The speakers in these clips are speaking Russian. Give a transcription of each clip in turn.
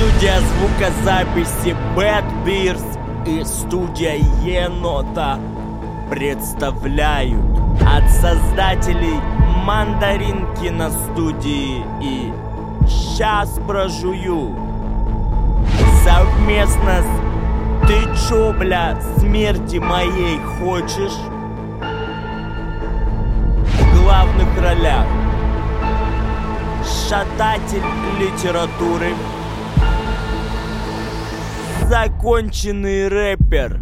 Студия звукозаписи Bad Beers и студия Енота представляют от создателей мандаринки на студии и «Сейчас прожую» совместно с «Ты чё, бля, смерти моей хочешь?» в главных ролях шататель литературы законченный рэпер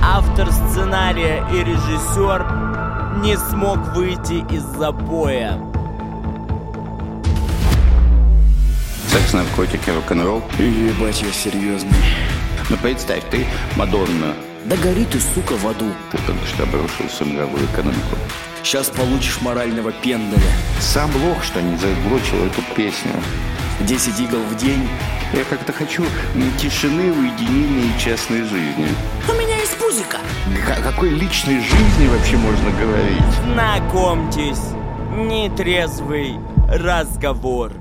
автор сценария и режиссер не смог выйти из запоя Секс, наркотики, рок-н-ролл. Ебать, я серьезный. Ну представь, ты Мадонна. Да гори ты, сука, в аду. Ты только что обрушился мировую экономику. Сейчас получишь морального пендаля. Сам лох, что не заглочил эту песню. 10 игл в день. Я как-то хочу тишины, уединения и частной жизни. У меня есть пузика. О какой личной жизни вообще можно говорить? знакомьтесь нетрезвый разговор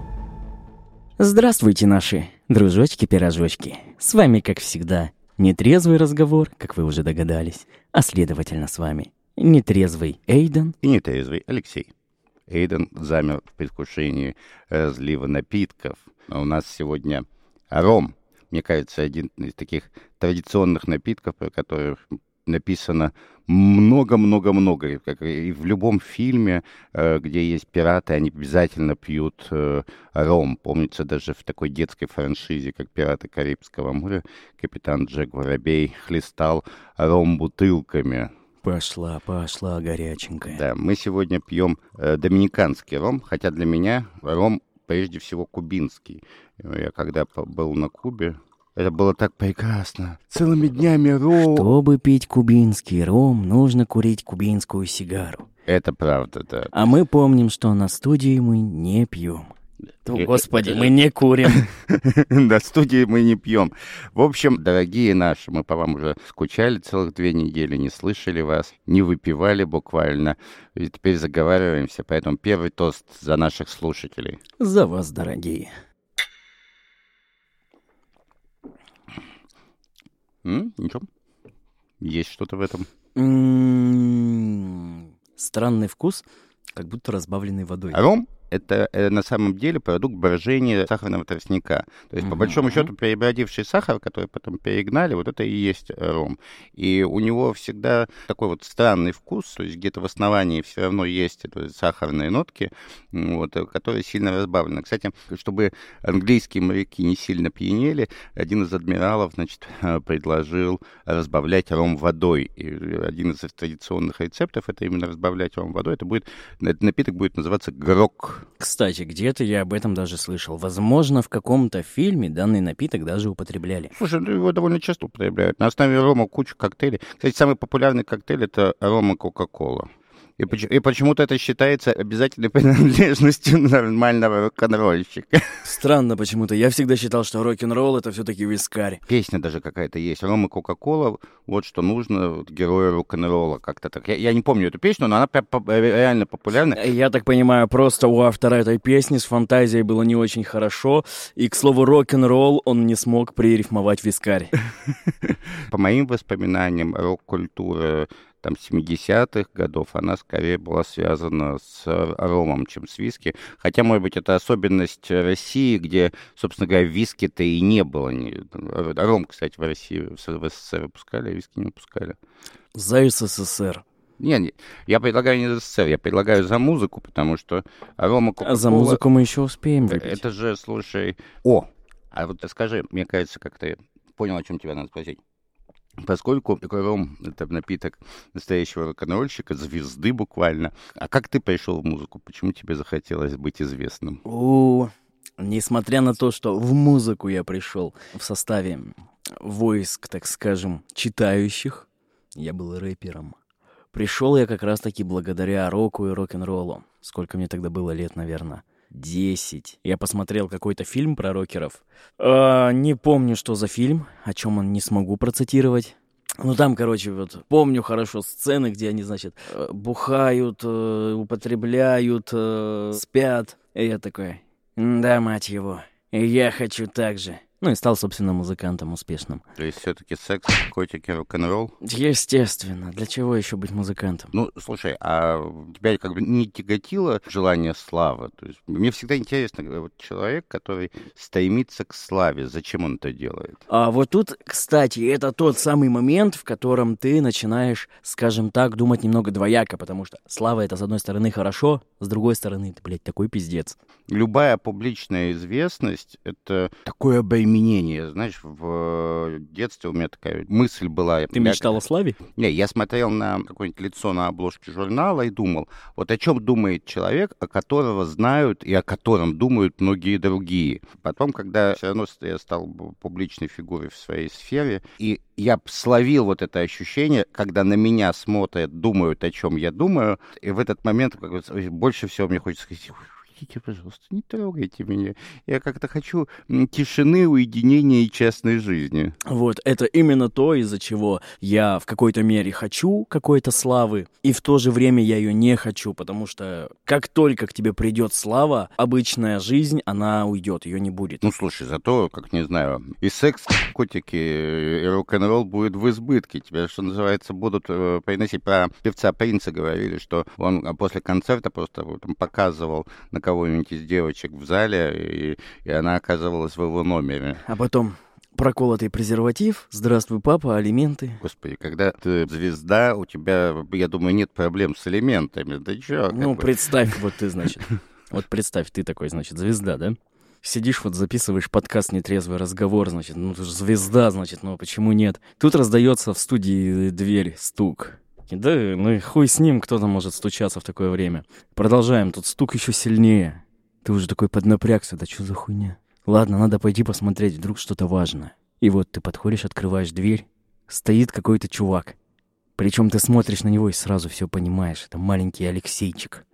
Здравствуйте, наши дружочки-пирожочки. С вами, как всегда, нетрезвый разговор, как вы уже догадались, а следовательно с вами нетрезвый Эйден. И нетрезвый Алексей. Эйден замер в предвкушении разлива напитков. А у нас сегодня ром. Мне кажется, один из таких традиционных напитков, про которых написано много-много-много. Как и в любом фильме, э, где есть пираты, они обязательно пьют э, ром. Помнится, даже в такой детской франшизе, как «Пираты Карибского моря», капитан Джек Воробей хлестал ром бутылками. Пошла, пошла, горяченькая. Да, мы сегодня пьем э, доминиканский ром, хотя для меня ром прежде всего кубинский. Я когда был на Кубе, это было так прекрасно. Целыми днями ром. Чтобы пить кубинский ром, нужно курить кубинскую сигару. Это правда, да. А мы помним, что на студии мы не пьем. Э, Господи, э, мы не курим. На студии мы не пьем. В общем, дорогие наши, мы по вам уже скучали целых две недели, не слышали вас, не выпивали буквально. И теперь заговариваемся, поэтому первый тост за наших слушателей. За вас, дорогие. М? Ничего? Есть что-то в этом? Странный вкус, как будто разбавленный водой. Ром — это э, на самом деле продукт брожения сахарного тростника. То есть, по Мгм. большому счету, перебродивший сахар, который потом перегнали, вот это и есть ром. И у него всегда такой вот странный вкус, то есть где-то в основании все равно есть это сахарные нотки, вот, э, которые сильно разбавлены. Кстати, чтобы английские моряки не сильно пьянели, один из адмиралов, значит, э, предложил разбавлять ром водой. И один из традиционных рецептов — это именно разбавлять ром водой. Это будет, этот напиток будет называться грок. Кстати, где-то я об этом даже слышал. Возможно, в каком-то фильме данный напиток даже употребляли. Слушай, ну его довольно часто употребляют. На основе рома куча коктейлей. Кстати, самый популярный коктейль — это рома Кока-Кола. И, и почему-то это считается обязательной принадлежностью нормального рок-н-ролльщика. Странно почему-то. Я всегда считал, что рок-н-ролл это все-таки вискарь. Песня даже какая-то есть. Рома Кока-Кола, вот что нужно вот, герою рок-н-ролла. Как-то так. Я, я не помню эту песню, но она прям по- реально популярна. Я так понимаю, просто у автора этой песни с фантазией было не очень хорошо. И, к слову, рок-н-ролл он не смог пририфмовать вискарь. По моим воспоминаниям, рок-культура там 70-х годов, она скорее была связана с ромом, чем с виски. Хотя, может быть, это особенность России, где, собственно говоря, виски-то и не было. Ни- Ром, кстати, в России, в СССР выпускали, а виски не выпускали. За СССР. Не, не, я предлагаю не за СССР, я предлагаю за музыку, потому что Рома А за Кока-Кола- музыку мы еще успеем выпить. Это же, слушай... О, а вот скажи, мне кажется, как ты понял, о чем тебя надо спросить. Поскольку ром — это напиток настоящего рок-н-ролльщика, звезды буквально. А как ты пришел в музыку? Почему тебе захотелось быть известным? У, несмотря на то, что в музыку я пришел в составе войск, так скажем, читающих, я был рэпером. Пришел я как раз-таки благодаря року и рок-н-роллу. Сколько мне тогда было лет, наверное? Десять. Я посмотрел какой-то фильм про рокеров. А, не помню, что за фильм, о чем он не смогу процитировать. Ну там, короче, вот помню хорошо сцены, где они, значит, э, бухают, э, употребляют, э, спят. И я такой, да, мать его, я хочу так же. Ну и стал, собственно, музыкантом успешным. То есть все-таки секс, котики, рок-н-ролл? Естественно. Для чего еще быть музыкантом? Ну, слушай, а тебя как бы не тяготило желание славы? То есть мне всегда интересно, э, вот человек, который стремится к славе, зачем он это делает? А вот тут, кстати, это тот самый момент, в котором ты начинаешь, скажем так, думать немного двояко, потому что слава — это, с одной стороны, хорошо, с другой стороны, ты, блядь, такой пиздец. Любая публичная известность — это такое обременение. Знаешь, в детстве у меня такая мысль была. Ты мечтал о славе? Не, я смотрел на какое-нибудь лицо на обложке журнала и думал, вот о чем думает человек, о которого знают и о котором думают многие другие. Потом, когда все равно я стал публичной фигурой в своей сфере, и я словил вот это ощущение, когда на меня смотрят, думают, о чем я думаю, и в этот момент как бы, больше всего мне хочется сказать, Простите, пожалуйста, не трогайте меня. Я как-то хочу тишины, уединения и частной жизни. Вот, это именно то, из-за чего я в какой-то мере хочу какой-то славы, и в то же время я ее не хочу, потому что как только к тебе придет слава, обычная жизнь, она уйдет, ее не будет. Ну, слушай, зато, как не знаю, и секс, котики, и рок-н-ролл будет в избытке. Тебя, что называется, будут э, приносить. Про певца Принца говорили, что он после концерта просто там, показывал на кого-нибудь из девочек в зале, и, и она оказывалась в его номере. А потом проколотый презерватив, здравствуй, папа, алименты. Господи, когда ты звезда, у тебя, я думаю, нет проблем с алиментами. Ты чё? Ну, бы? представь, вот ты, значит, вот представь, ты такой, значит, звезда, да? Сидишь, вот записываешь подкаст «Нетрезвый разговор», значит, ну ты же звезда, значит, ну почему нет? Тут раздается в студии дверь, стук. Да, ну и хуй с ним, кто там может стучаться в такое время. Продолжаем, тут стук еще сильнее. Ты уже такой поднапрягся, да что за хуйня? Ладно, надо пойти посмотреть, вдруг что-то важное. И вот ты подходишь, открываешь дверь, стоит какой-то чувак. Причем ты смотришь на него и сразу все понимаешь, это маленький Алексейчик.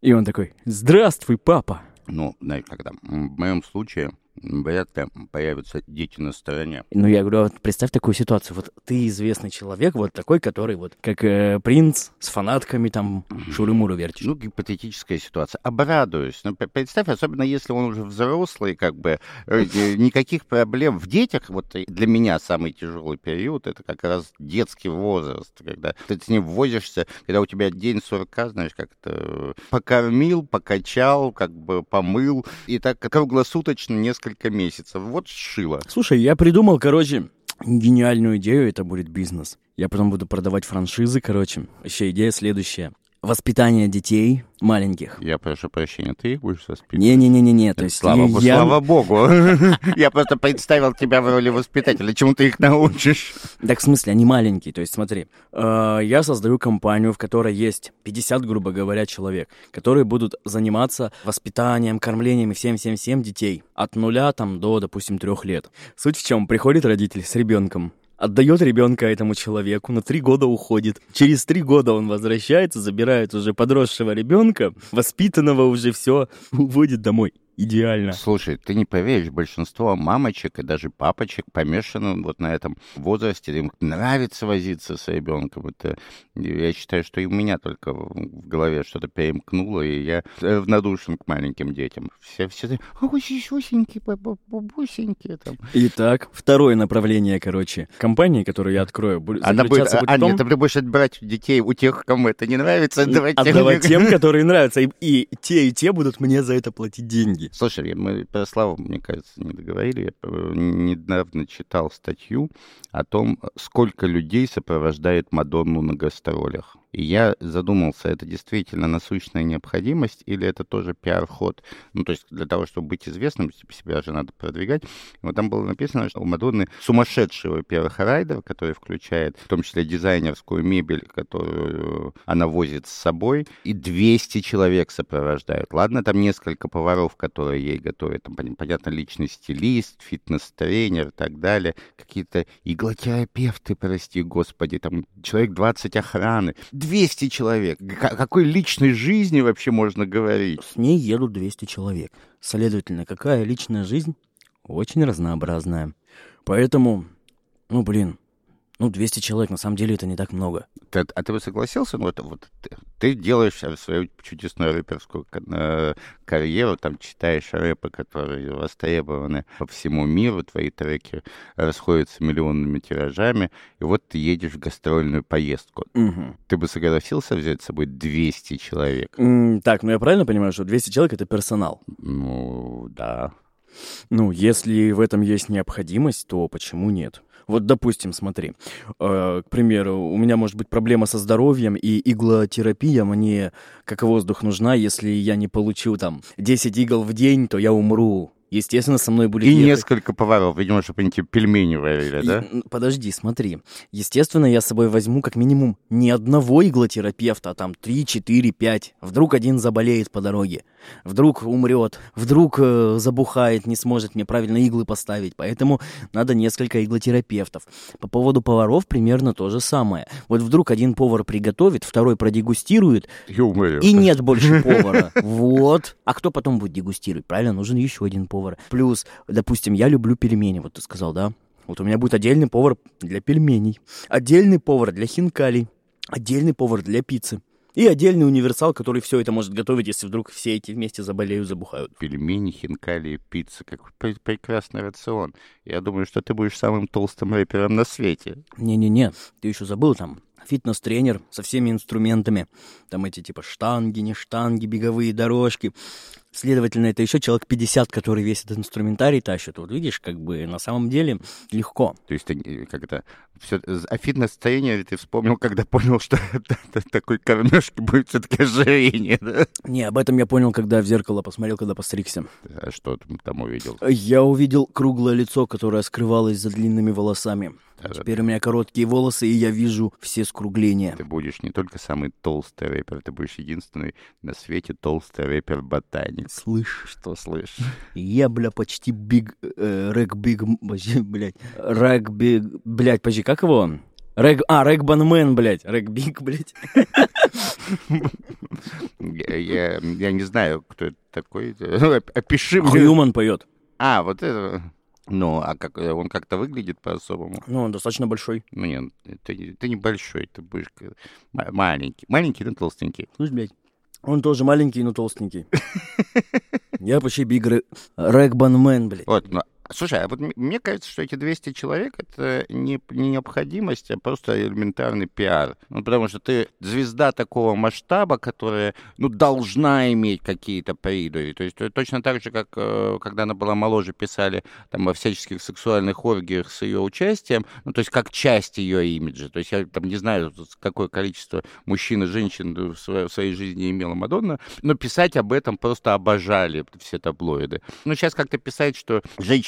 И он такой, здравствуй, папа. Ну, знаешь, когда в моем случае вряд ли появятся дети на стороне. Ну, я говорю, вот представь такую ситуацию. Вот ты известный человек, вот такой, который вот как э, принц с фанатками там шуры-муры вертишь. Ну, гипотетическая ситуация. Обрадуюсь. Ну, представь, особенно если он уже взрослый, как бы, э, никаких проблем в детях. Вот для меня самый тяжелый период — это как раз детский возраст, когда ты с ним возишься, когда у тебя день сурка, знаешь, как-то покормил, покачал, как бы помыл, и так круглосуточно несколько несколько месяцев. Вот шило. Слушай, я придумал, короче, гениальную идею, это будет бизнес. Я потом буду продавать франшизы, короче. Еще идея следующая. Воспитание детей маленьких. Я прошу прощения, ты их будешь воспитывать? Не-не-не-не, то есть слава, я... слава богу. Я просто представил тебя в роли воспитателя. Чему ты их научишь? Так в смысле, они маленькие. То есть смотри, э, я создаю компанию, в которой есть 50, грубо говоря, человек, которые будут заниматься воспитанием, кормлением и всем-всем-всем детей. От нуля там до, допустим, трех лет. Суть в чем? Приходит родитель с ребенком, отдает ребенка этому человеку, на три года уходит. Через три года он возвращается, забирает уже подросшего ребенка, воспитанного уже все, уводит домой идеально. Слушай, ты не поверишь, большинство мамочек и даже папочек помешаны вот на этом возрасте. Им нравится возиться с ребенком. Это, я считаю, что и у меня только в голове что-то перемкнуло, и я равнодушен к маленьким детям. Все, все, ой, сюсенькие, бабусенькие там. Итак, второе направление, короче, компании, которую я открою, будет Она будет, будет а, том... нет, ты будешь отбирать детей у тех, кому это не нравится, отдавать, отдавать тем, которые нравятся, и, и те, и те будут мне за это платить деньги деньги. Слушай, мы про Славу, мне кажется, не договорили. Я э, недавно читал статью о том, сколько людей сопровождает Мадонну на гастролях. И я задумался, это действительно насущная необходимость или это тоже пиар-ход? Ну, то есть для того, чтобы быть известным, типа, себя же надо продвигать. Вот там было написано, что у Мадонны сумасшедший, во-первых, райдер, который включает в том числе дизайнерскую мебель, которую она возит с собой, и 200 человек сопровождают. Ладно, там несколько поваров, которые ей готовят. Там, понятно, личный стилист, фитнес-тренер и так далее. Какие-то иглотерапевты, прости господи, там человек 20 охраны. 200 человек. О какой личной жизни вообще можно говорить? С ней едут 200 человек. Следовательно, какая личная жизнь? Очень разнообразная. Поэтому, ну блин, Ну, 200 человек, на самом деле, это не так много. Ты, а ты бы согласился? Ну, вот, вот ты, ты делаешь свою чудесную рэперскую э, карьеру, там читаешь рэпы, которые востребованы по всему миру, твои треки расходятся миллионными тиражами, и вот ты едешь в гастрольную поездку. Угу. Ты бы согласился взять с собой 200 человек? М, так, ну я правильно понимаю, что 200 человек — это персонал? Ну, да. Ну, если в этом есть необходимость, то почему нет? Вот, допустим, смотри, э, к примеру, у меня может быть проблема со здоровьем, и иглотерапия мне как воздух нужна. Если я не получу там 10 игл в день, то я умру. Естественно, со мной будет И ехать- несколько поваров, видимо, чтобы они тебе пельмени варили, И- да? Подожди, смотри. Естественно, я с собой возьму как минимум не одного иглотерапевта, а там 3, 4, 5. Вдруг один заболеет по дороге. Вдруг умрет. Вдруг э, забухает, не сможет мне правильно иглы поставить. Поэтому надо несколько иглотерапевтов. По поводу поваров примерно то же самое. Вот вдруг один повар приготовит, второй продегустирует, И умрет. и нет больше повара. Вот. А кто потом будет дегустировать? Правильно, нужен еще один повар. Плюс, допустим, я люблю пельмени, вот ты сказал, да? Вот у меня будет отдельный повар для пельменей, отдельный повар для хинкалей, отдельный повар для пиццы. И отдельный универсал, который все это может готовить, если вдруг все эти вместе заболеют, забухают. Пельмени, хинкали, пицца. Какой пре- прекрасный рацион. Я думаю, что ты будешь самым толстым рэпером на свете. Не-не-не, ты еще забыл там фитнес-тренер со всеми инструментами. Там эти типа штанги, не штанги, беговые дорожки. Следовательно, это еще человек 50, который весь этот инструментарий тащит. Вот видишь, как бы на самом деле легко. То есть ты как это... Все, о фитнес-тренере ты вспомнил, когда понял, что такой кормежки будет все-таки ожирение, да? Не, об этом я понял, когда в зеркало посмотрел, когда постригся. А что ты там увидел? Я увидел круглое лицо, которое скрывалось за длинными волосами. Да-да. Теперь у меня короткие волосы, и я вижу все скругления. Ты будешь не только самый толстый рэпер, ты будешь единственный на свете толстый рэпер-ботаник. Слышь, Что слышишь? Я, бля, почти биг... Э, рэк биг... Блядь. Рэк биг... Блядь, почти, как его? Рэк... А, Рэк Банмен, блядь. Рэк биг, блядь. Я, я- я не знаю, кто это такой. Оп- Опиши мне. Хьюман поет. А, вот это. Ну, а как э, он как-то выглядит по-особому? Ну, он достаточно большой. Ну, нет, ты, не- ты небольшой, ты будешь маленький. Маленький, но толстенький. Слышь, блядь. Он тоже маленький, но толстенький. Я почти биг Рэ- Рэк Банмен, блядь. Вот, ну, слушай, а вот мне кажется, что эти 200 человек — это не, не необходимость, а просто элементарный пиар. Ну, потому что ты звезда такого масштаба, которая, ну, должна иметь какие-то придури. То есть э, точно так же, как э, когда она была моложе, писали там о всяческих сексуальных оргиях с ее участием, ну, то есть как часть ее имиджа. То есть я там не знаю, какое количество мужчин и женщин в своей, в своей жизни имела Мадонна, но писать об этом просто обожали все таблоиды. Но сейчас как-то писать, что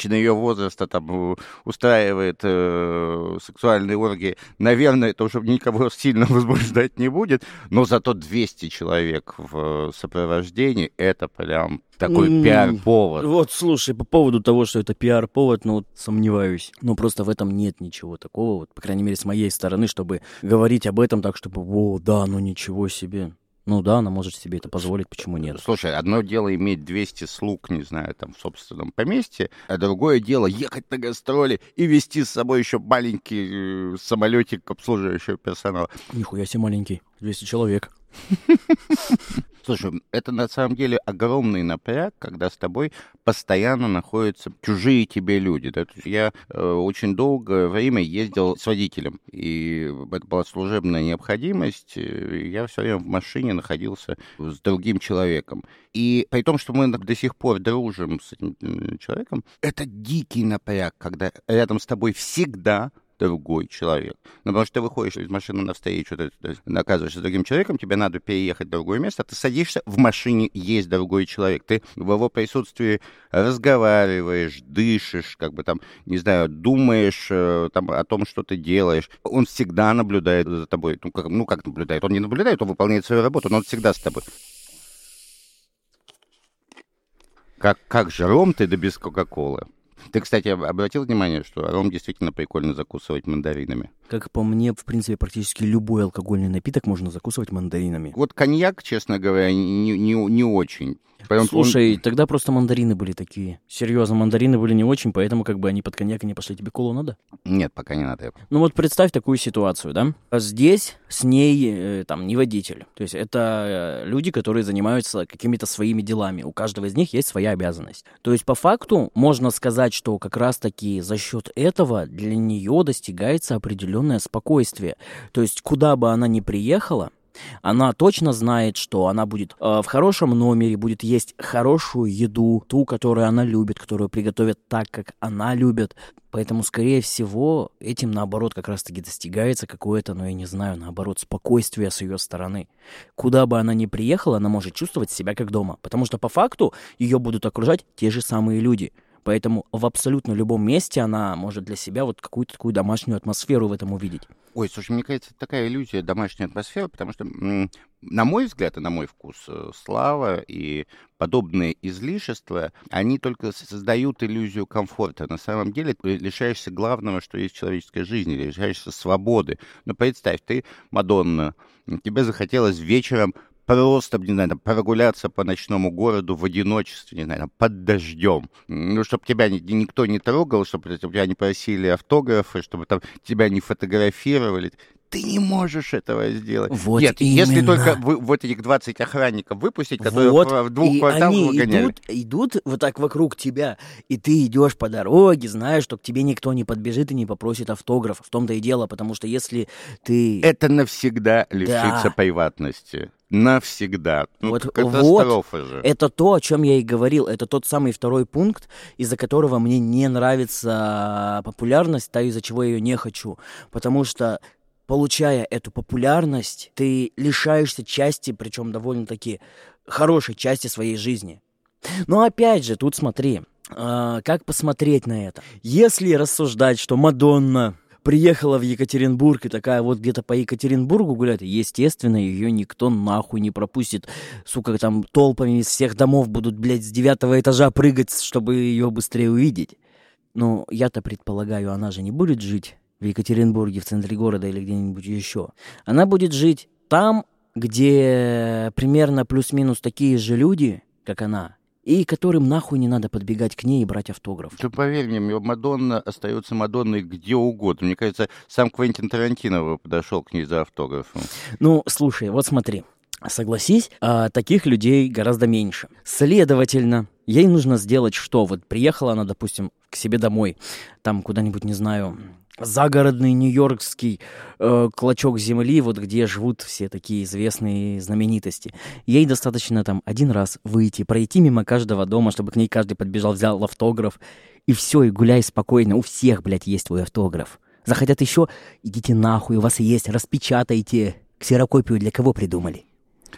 женщина ее возраста там э, устраивает э, сексуальные оргии, наверное, это уже никого сильно возбуждать не будет, но зато 200 человек в сопровождении, это прям такой М, пиар-повод. Вот, слушай, по поводу того, что это пиар-повод, ну, вот сомневаюсь. Ну, просто в этом нет ничего такого, вот, по крайней мере, с моей стороны, чтобы говорить об этом так, чтобы, о, да, ну ничего себе. Ну да, она может себе это позволить, почему нет? Слушай, одно дело иметь 200 слуг, не знаю, там, в собственном поместье, а другое дело ехать на гастроли и вести с собой еще маленький э, самолетик обслуживающего персонала. Нихуя себе маленький, 200 человек. Слушай, это на самом деле огромный напряг, когда с тобой постоянно находятся чужие тебе люди. да. Я э, очень долгое время ездил с водителем, и это была служебная необходимость. э, Я все время в машине находился с другим человеком. И при том, что мы до сих пор дружим с этим человеком, это дикий напряг, когда рядом с тобой всегда другой человек. Ну, потому что ты выходишь из машины навстречу, ты, ты оказываешься другим человеком, тебе надо переехать в другое место, ты садишься, в машине есть другой человек, ты в его присутствии разговариваешь, дышишь, как бы там, не знаю, думаешь э, там, о том, что ты делаешь. Он всегда наблюдает за тобой. Ну как, ну, как наблюдает? Он не наблюдает, он выполняет свою работу, но он всегда с тобой. Как, как же ты да без Кока-Колы? Ты, кстати, обратил внимание, что ром действительно прикольно закусывать мандаринами? Как по мне, в принципе, практически любой алкогольный напиток можно закусывать мандаринами. Вот коньяк, честно говоря, не, не, не очень. Прям Слушай, он... тогда просто мандарины были такие. Серьезно, мандарины были не очень, поэтому как бы они под коньяк и не пошли. Тебе колу надо? Нет, пока не надо. Ну вот представь такую ситуацию, да? Здесь с ней э, там не водитель. То есть это э, люди, которые занимаются какими-то своими делами. У каждого из них есть своя обязанность. То есть по факту можно сказать, что как раз-таки за счет этого для нее достигается определенное спокойствие. То есть куда бы она ни приехала, она точно знает, что она будет э, в хорошем номере, будет есть хорошую еду, ту, которую она любит, которую приготовят так, как она любит. Поэтому, скорее всего, этим, наоборот, как раз-таки достигается какое-то, ну, я не знаю, наоборот, спокойствие с ее стороны. Куда бы она ни приехала, она может чувствовать себя как дома. Потому что, по факту, ее будут окружать те же самые люди – Поэтому в абсолютно любом месте она может для себя вот какую-то такую домашнюю атмосферу в этом увидеть. Ой, слушай, мне кажется, такая иллюзия домашней атмосферы, потому что, на мой взгляд и на мой вкус, э, слава и подобные излишества, они только создают иллюзию комфорта. На самом деле лишаешься главного, что есть в человеческой жизни, лишаешься свободы. Но представь, ты Мадонна, тебе захотелось вечером просто, не знаю, прогуляться по ночному городу в одиночестве, не знаю, под дождем. Ну, чтобы тебя ни, никто не трогал, чтобы тебя не просили автографы, чтобы там тебя не фотографировали. Ты не можешь этого сделать. Вот Нет, именно. если только вы, вот этих 20 охранников выпустить, которые вот, в, двух и кварталах они выгоняли. идут, идут вот так вокруг тебя, и ты идешь по дороге, знаешь, что к тебе никто не подбежит и не попросит автограф. В том-то и дело, потому что если ты... Это навсегда лишится да. приватности навсегда. Ну, вот, катастрофа вот, же. Это то, о чем я и говорил. Это тот самый второй пункт, из-за которого мне не нравится популярность, та, из-за чего я ее не хочу. Потому что получая эту популярность, ты лишаешься части, причем довольно-таки хорошей части своей жизни. Но опять же, тут смотри, э, как посмотреть на это. Если рассуждать, что Мадонна приехала в Екатеринбург и такая вот где-то по Екатеринбургу гуляет, естественно, ее никто нахуй не пропустит. Сука, там толпами из всех домов будут, блядь, с девятого этажа прыгать, чтобы ее быстрее увидеть. Но я-то предполагаю, она же не будет жить в Екатеринбурге, в центре города или где-нибудь еще. Она будет жить там, где примерно плюс-минус такие же люди, как она, и которым нахуй не надо подбегать к ней и брать автограф. Ты поверь мне, Мадонна остается Мадонной где угодно. Мне кажется, сам Квентин Тарантино подошел к ней за автографом. Ну, слушай, вот смотри. Согласись, а, таких людей гораздо меньше. Следовательно, ей нужно сделать что? Вот приехала она, допустим, к себе домой, там куда-нибудь, не знаю, загородный нью-йоркский э, клочок земли, вот где живут все такие известные знаменитости. Ей достаточно там один раз выйти, пройти мимо каждого дома, чтобы к ней каждый подбежал, взял автограф, и все, и гуляй спокойно. У всех, блядь, есть твой автограф. Захотят еще, идите нахуй, у вас есть, распечатайте. Ксерокопию для кого придумали?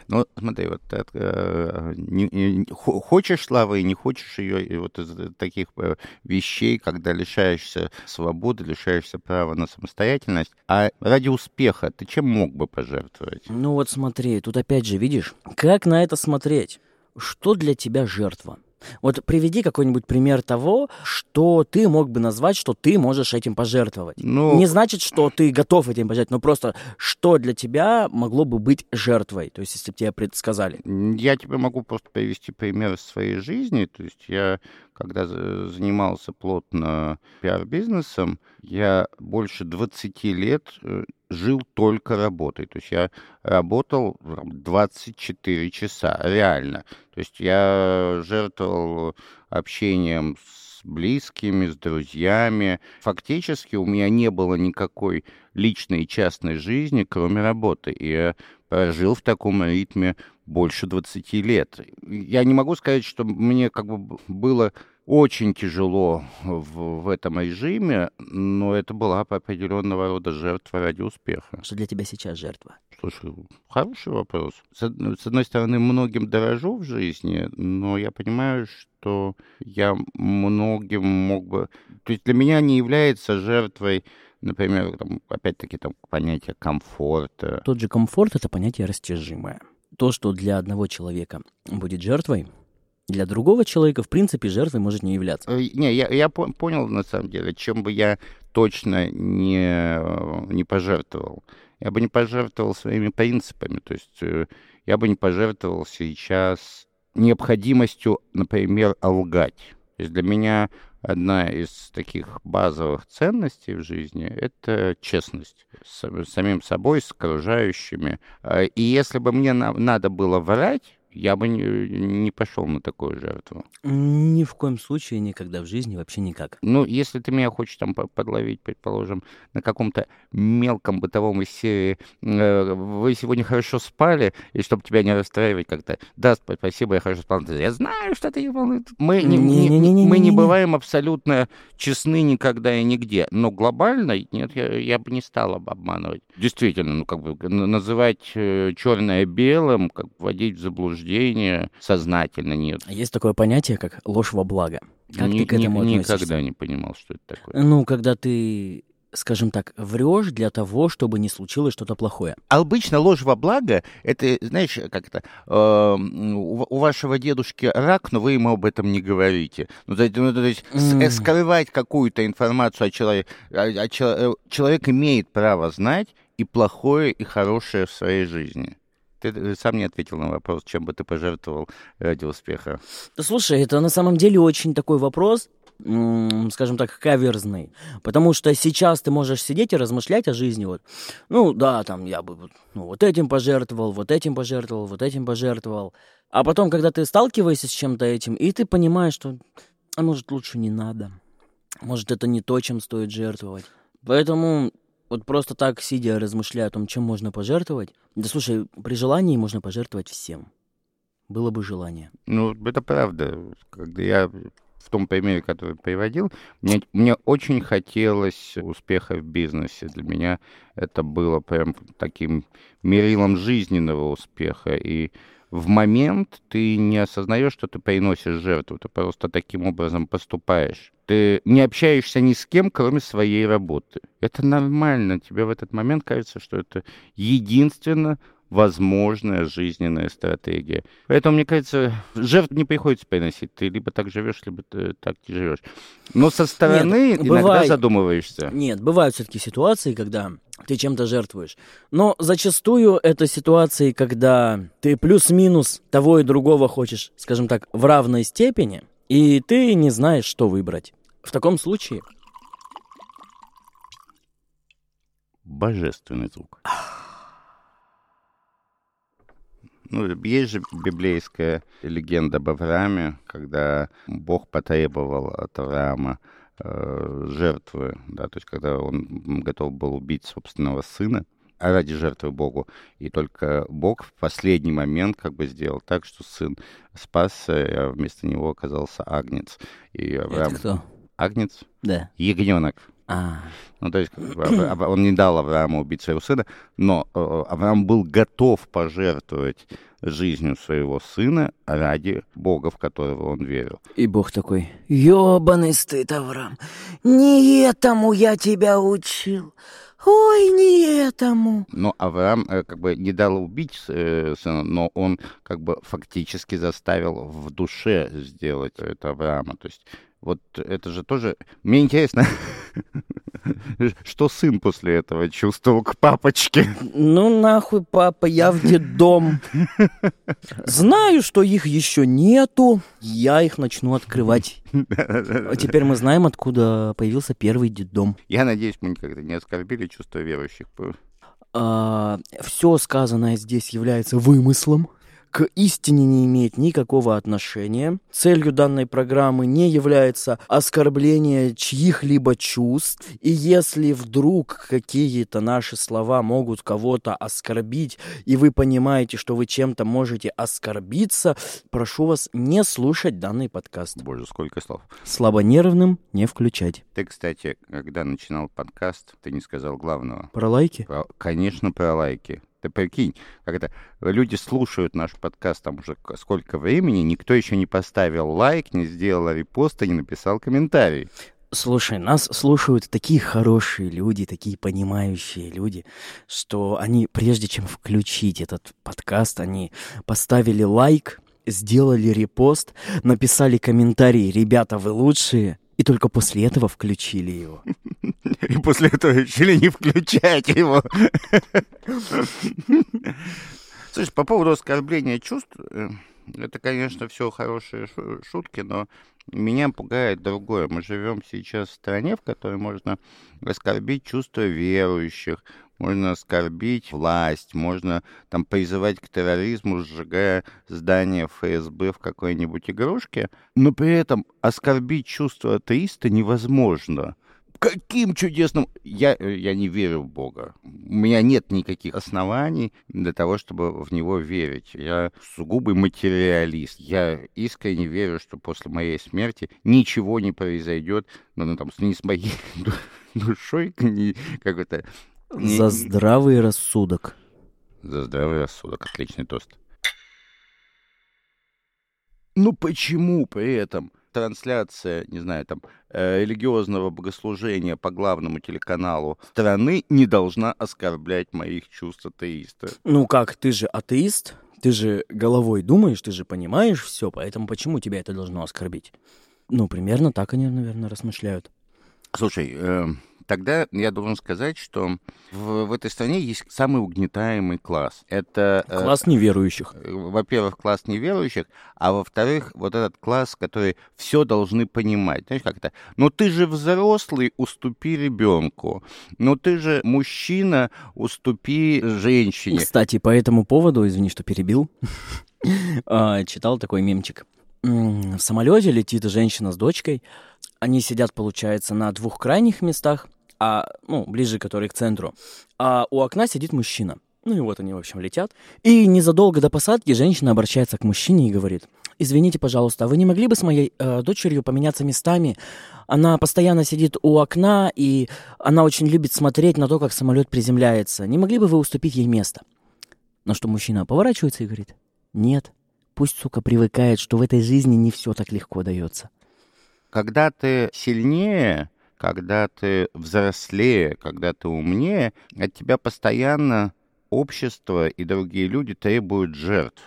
Ну, смотри, вот э, не, не, хочешь славы и не хочешь ее, и вот из таких э, вещей, когда лишаешься свободы, лишаешься права на самостоятельность, а ради успеха ты чем мог бы пожертвовать? Ну вот смотри, тут опять же, видишь, как на это смотреть? Что для тебя жертва? Вот приведи какой-нибудь пример того, что ты мог бы назвать, что ты можешь этим пожертвовать. Ну... Не значит, что ты готов этим пожертвовать, но просто что для тебя могло бы быть жертвой, то есть если бы тебе предсказали. Я тебе могу просто привести пример из своей жизни. То есть я, когда занимался плотно пиар-бизнесом, я больше 20 лет э, жил только работой. То есть я работал 24 часа, реально. То есть я жертвовал общением с близкими, с друзьями. Фактически у меня не было никакой личной и частной жизни, кроме работы. И я прожил в таком ритме больше 20 лет. Я не могу сказать, что мне как бы было очень тяжело в, в этом режиме, но это была определенного рода жертва ради успеха. Что для тебя сейчас жертва? Слушай, хороший вопрос. С, с одной стороны, многим дорожу в жизни, но я понимаю, что я многим мог бы... То есть для меня не является жертвой например, там, опять-таки там понятие комфорта. Тот же комфорт — это понятие растяжимое. То, что для одного человека будет жертвой, для другого человека, в принципе, жертвой может не являться. Э, не, я, я понял, на самом деле, чем бы я точно не, не пожертвовал. Я бы не пожертвовал своими принципами. То есть э, я бы не пожертвовал сейчас необходимостью, например, лгать. То есть для меня одна из таких базовых ценностей в жизни — это честность с самим собой, с окружающими. А, и если бы мне надо было врать, я бы не, не пошел на такую жертву. Ни в коем случае, никогда в жизни, вообще никак. Ну, если ты меня хочешь там подловить, предположим, на каком-то мелком бытовом из серии э, «Вы сегодня хорошо спали», и чтобы тебя не расстраивать как-то «Да, спасибо, я хорошо спал». Я знаю, что ты не волнует. Мы не, не, не, мы не бываем абсолютно честны никогда и нигде. Но глобально, нет, я, я бы не стал обманывать. Действительно, ну, как бы называть э, черное белым, как вводить в заблуждение заблуждение сознательно нет. А есть такое понятие, как ложь во благо. Как ни, ты к этому ни, относишься? Никогда не понимал, что это такое. Ну, когда ты скажем так, врешь для того, чтобы не случилось что-то плохое. Обычно ложь во благо, это, знаешь, как это, э, у, у вашего дедушки рак, но вы ему об этом не говорите. Ну, то, ну, то есть mm. скрывать какую-то информацию о человеке, о, о, э, человек имеет право знать и плохое, и хорошее в своей жизни. Ты сам не ответил на вопрос, чем бы ты пожертвовал ради успеха. Да слушай, это на самом деле очень такой вопрос, скажем так, каверзный. Потому что сейчас ты можешь сидеть и размышлять о жизни. Вот. Ну да, там я бы ну, вот этим пожертвовал, вот этим пожертвовал, вот этим пожертвовал. А потом, когда ты сталкиваешься с чем-то этим, и ты понимаешь, что, а может, лучше не надо. Может, это не то, чем стоит жертвовать. Поэтому вот просто так, сидя, размышляя о том, чем можно пожертвовать. Да слушай, при желании можно пожертвовать всем. Было бы желание. Ну, это правда. Когда я в том примере, который приводил, мне, мне очень хотелось успеха в бизнесе. Для меня это было прям таким мерилом жизненного успеха. И в момент ты не осознаешь, что ты приносишь жертву, ты просто таким образом поступаешь. Ты не общаешься ни с кем, кроме своей работы. Это нормально. Тебе в этот момент кажется, что это единственно возможная жизненная стратегия. Поэтому, мне кажется, жертв не приходится приносить. Ты либо так живешь, либо ты так не живешь. Но со стороны Нет, иногда бывает... задумываешься. Нет, бывают все-таки ситуации, когда ты чем-то жертвуешь. Но зачастую это ситуации, когда ты плюс-минус того и другого хочешь, скажем так, в равной степени, и ты не знаешь, что выбрать. В таком случае... Божественный звук. Ну, есть же библейская легенда об Аврааме, когда Бог потребовал от Авраама жертвы, да, то есть когда он готов был убить собственного сына ради жертвы Богу. И только Бог в последний момент как бы сделал так, что сын спасся, а вместо него оказался агнец. И Авраам... Это кто? Агнец? Да. Ягненок. А. Ну, то есть он не дал Аврааму убить своего сына, но э, Авраам был готов пожертвовать жизнью своего сына ради Бога, в которого он верил. И Бог такой, «Ёбаный стыд, Авраам, не этому я тебя учил, Ой, не этому. Но Авраам э, как бы не дал убить э, сына, но он как бы фактически заставил в душе сделать это Авраама. То есть вот это же тоже... Мне интересно, что сын после этого чувствовал к папочке. Ну нахуй, папа, я в детдом. Знаю, что их еще нету, я их начну открывать. А теперь мы знаем, откуда появился первый детдом. Я надеюсь, мы никогда не оскорбили чувство верующих. А, все сказанное здесь является вымыслом к истине не имеет никакого отношения. Целью данной программы не является оскорбление чьих-либо чувств. И если вдруг какие-то наши слова могут кого-то оскорбить, и вы понимаете, что вы чем-то можете оскорбиться, прошу вас не слушать данный подкаст. Боже, сколько слов. Слабонервным не включать. Ты, кстати, когда начинал подкаст, ты не сказал главного. Про лайки? Про, конечно, про лайки. Ты прикинь, это люди слушают наш подкаст там уже сколько времени, никто еще не поставил лайк, не сделал репост и не написал комментарий. Слушай, нас слушают такие хорошие люди, такие понимающие люди, что они, прежде чем включить этот подкаст, они поставили лайк, сделали репост, написали комментарий «Ребята, вы лучшие», и только после этого включили его. И после этого решили не включать его. Слушай, по поводу оскорбления чувств, э, это, конечно, все хорошие шутки, но меня пугает другое. Мы живем сейчас в стране, в которой можно оскорбить чувства верующих, можно оскорбить власть, можно там призывать к терроризму, сжигая здание ФСБ в какой-нибудь игрушке, но при этом оскорбить чувства атеиста невозможно. Каким чудесным... Я, я не верю в Бога. У меня нет никаких оснований для того, чтобы в него верить. Я сугубый материалист. Я искренне верю, что после моей смерти ничего не произойдет, ну, ну там, не с моей душой, не, как это... Не... За здравый рассудок. За здравый рассудок. Отличный тост. Ну почему при этом трансляция, не знаю, там, э, религиозного богослужения по главному телеканалу страны не должна оскорблять моих чувств атеиста. Ну как, ты же атеист, ты же головой думаешь, ты же понимаешь все, поэтому почему тебя это должно оскорбить? Ну, примерно так они, наверное, размышляют. Слушай, э, тогда я должен сказать, что в, в этой стране есть самый угнетаемый класс. Это... Э, класс неверующих. Э, во-первых, класс неверующих, а во-вторых, вот этот класс, который все должны понимать. Знаешь, как это? Ну ты же взрослый, уступи ребенку. Ну ты же мужчина, уступи женщине. Кстати, по этому поводу, извини, что перебил, а, читал такой мемчик. В самолете летит женщина с дочкой. Они сидят, получается, на двух крайних местах – а, ну, ближе, который к центру. А у окна сидит мужчина. Ну и вот они, в общем, летят. И незадолго до посадки женщина обращается к мужчине и говорит, «Извините, пожалуйста, вы не могли бы с моей э, дочерью поменяться местами? Она постоянно сидит у окна, и она очень любит смотреть на то, как самолет приземляется. Не могли бы вы уступить ей место?» На что мужчина поворачивается и говорит, «Нет, пусть, сука, привыкает, что в этой жизни не все так легко дается». Когда ты сильнее, когда ты взрослее, когда ты умнее, от тебя постоянно общество и другие люди требуют жертв.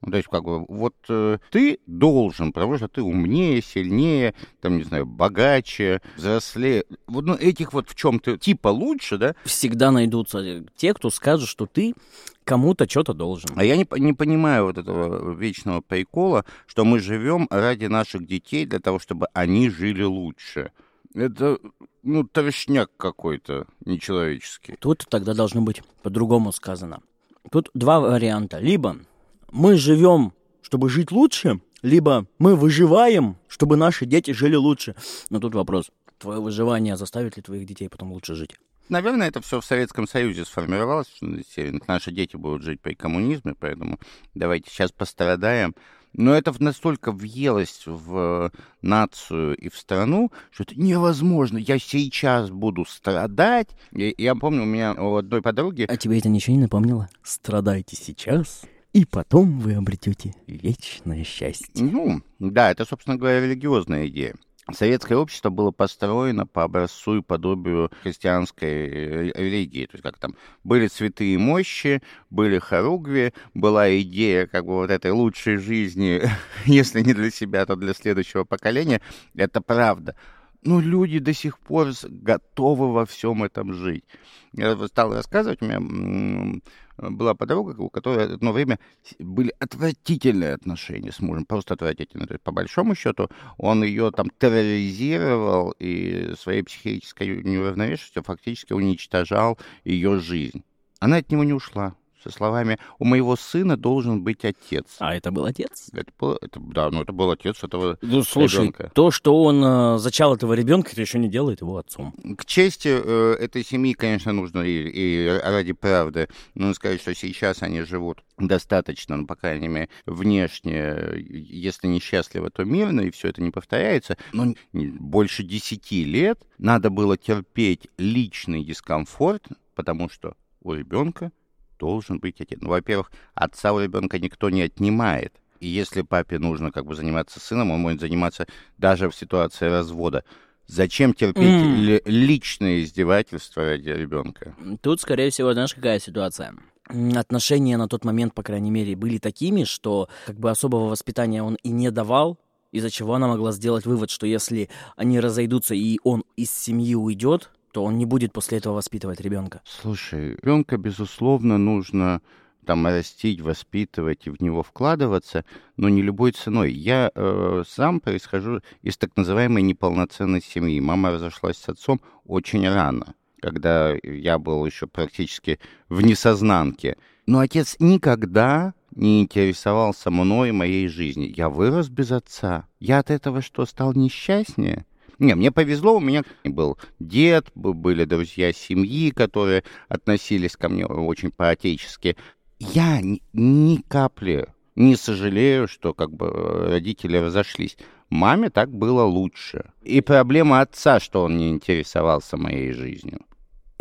Ну, то есть, как бы, вот э, ты должен, потому что ты умнее, сильнее, там, не знаю, богаче, взрослее. Вот, ну, этих вот в чем ты типа лучше, да? Всегда найдутся те, кто скажет, что ты кому-то что-то должен. А я не, не понимаю вот этого вечного прикола, что мы живем ради наших детей для того, чтобы они жили лучше. Это, ну, трешняк какой-то нечеловеческий. Тут тогда должно быть по-другому сказано. Тут два варианта. Либо мы живем, чтобы жить лучше, либо мы выживаем, чтобы наши дети жили лучше. Но тут вопрос. Твое выживание заставит ли твоих детей потом лучше жить? Наверное, это все в Советском Союзе сформировалось. Наши дети будут жить при коммунизме, поэтому давайте сейчас пострадаем. Но это настолько въелось в нацию и в страну, что это невозможно. Я сейчас буду страдать. И, я помню, у меня у одной подруги... А тебе это ничего не напомнило? Страдайте сейчас, и потом вы обретете вечное счастье. Ну, да, это, собственно говоря, религиозная идея. Советское общество было построено по образцу и подобию христианской религии. То есть как там были святые мощи, были хоругви, была идея как бы вот этой лучшей жизни, если не для себя, то для следующего поколения. Это правда. Но люди до сих пор готовы во всем этом жить. Я стал рассказывать, у меня была подруга, у которой одно время были отвратительные отношения с мужем, просто отвратительные. То есть, по большому счету, он ее там терроризировал и своей психической неуравновешенностью фактически уничтожал ее жизнь. Она от него не ушла со словами «У моего сына должен быть отец». А это был отец? Это был, это, да, ну это был отец этого Ну, слушай, ребенка. то, что он э, зачал этого ребенка, это еще не делает его отцом. К чести э, этой семьи, конечно, нужно и, и ради правды, нужно сказать, что сейчас они живут достаточно, ну, по крайней мере, внешне, если не счастливо, то мирно, и все это не повторяется. Но больше десяти лет надо было терпеть личный дискомфорт, потому что у ребенка должен быть отец. Ну, во-первых, отца у ребенка никто не отнимает. И если папе нужно как бы заниматься сыном, он может заниматься даже в ситуации развода. Зачем терпеть mm. личное издевательство ради ребенка? Тут, скорее всего, знаешь, какая ситуация? отношения на тот момент, по крайней мере, были такими, что как бы особого воспитания он и не давал, из-за чего она могла сделать вывод, что если они разойдутся и он из семьи уйдет, то он не будет после этого воспитывать ребенка. Слушай, ребенка, безусловно, нужно там растить, воспитывать и в него вкладываться, но не любой ценой. Я э, сам происхожу из так называемой неполноценной семьи. Мама разошлась с отцом очень рано, когда я был еще практически в несознанке. Но отец никогда не интересовался мной и моей жизнью. Я вырос без отца. Я от этого что, стал несчастнее? Не, мне повезло, у меня был дед, были друзья семьи, которые относились ко мне очень по-отечески. Я ни, ни капли не сожалею, что как бы родители разошлись. Маме так было лучше. И проблема отца, что он не интересовался моей жизнью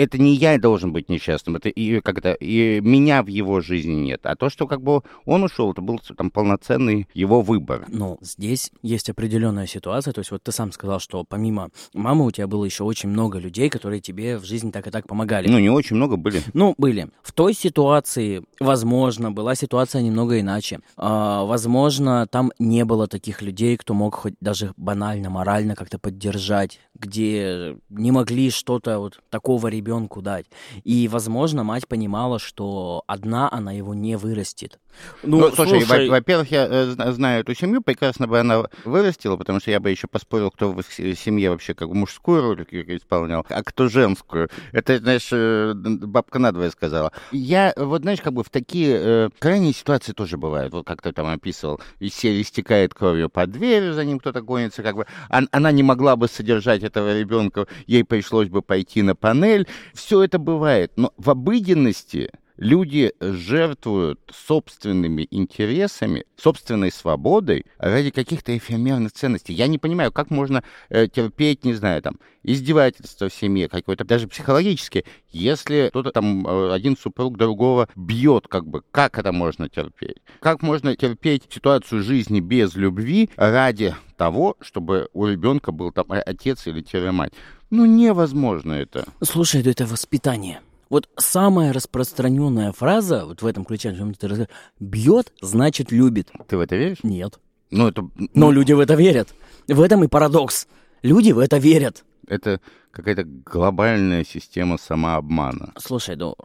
это не я должен быть несчастным, это и как-то и меня в его жизни нет, а то, что как бы он ушел, это был там полноценный его выбор. Ну, здесь есть определенная ситуация, то есть вот ты сам сказал, что помимо мамы у тебя было еще очень много людей, которые тебе в жизни так и так помогали. Ну, не очень много были. Ну, были. В той ситуации, возможно, была ситуация немного иначе. А, возможно, там не было таких людей, кто мог хоть даже банально, морально как-то поддержать, где не могли что-то вот такого ребенка ребенку дать. И, возможно, мать понимала, что одна она его не вырастет. Ну, ну слушай, слушай... во-первых, я э, знаю эту семью, прекрасно бы она вырастила, потому что я бы еще поспорил, кто в семье вообще как мужскую роль исполнял, а кто женскую. Это, знаешь, э, бабка надвое сказала. Я, вот знаешь, как бы в такие э, крайние ситуации тоже бывают. Вот как ты там описывал, из серии истекает кровью под дверью, за ним кто-то гонится, как бы. Она не могла бы содержать этого ребенка, ей пришлось бы пойти на панель. Все это бывает. Но в обыденности люди жертвуют собственными интересами, собственной свободой ради каких-то эфемерных ценностей. Я не понимаю, как можно э, терпеть, не знаю, там, издевательство в семье какое-то, даже психологически, если кто-то там, э, один супруг другого бьет, как бы, как это можно терпеть? Как можно терпеть ситуацию жизни без любви ради того, чтобы у ребенка был там отец или мать? Ну, невозможно это. Слушай, это воспитание. Вот самая распространенная фраза вот в этом ключе, о ты бьет, значит любит. Ты в это веришь? Нет. Ну, это... Но люди в это верят. В этом и парадокс. Люди в это верят. Это какая-то глобальная система самообмана. Слушай, ну,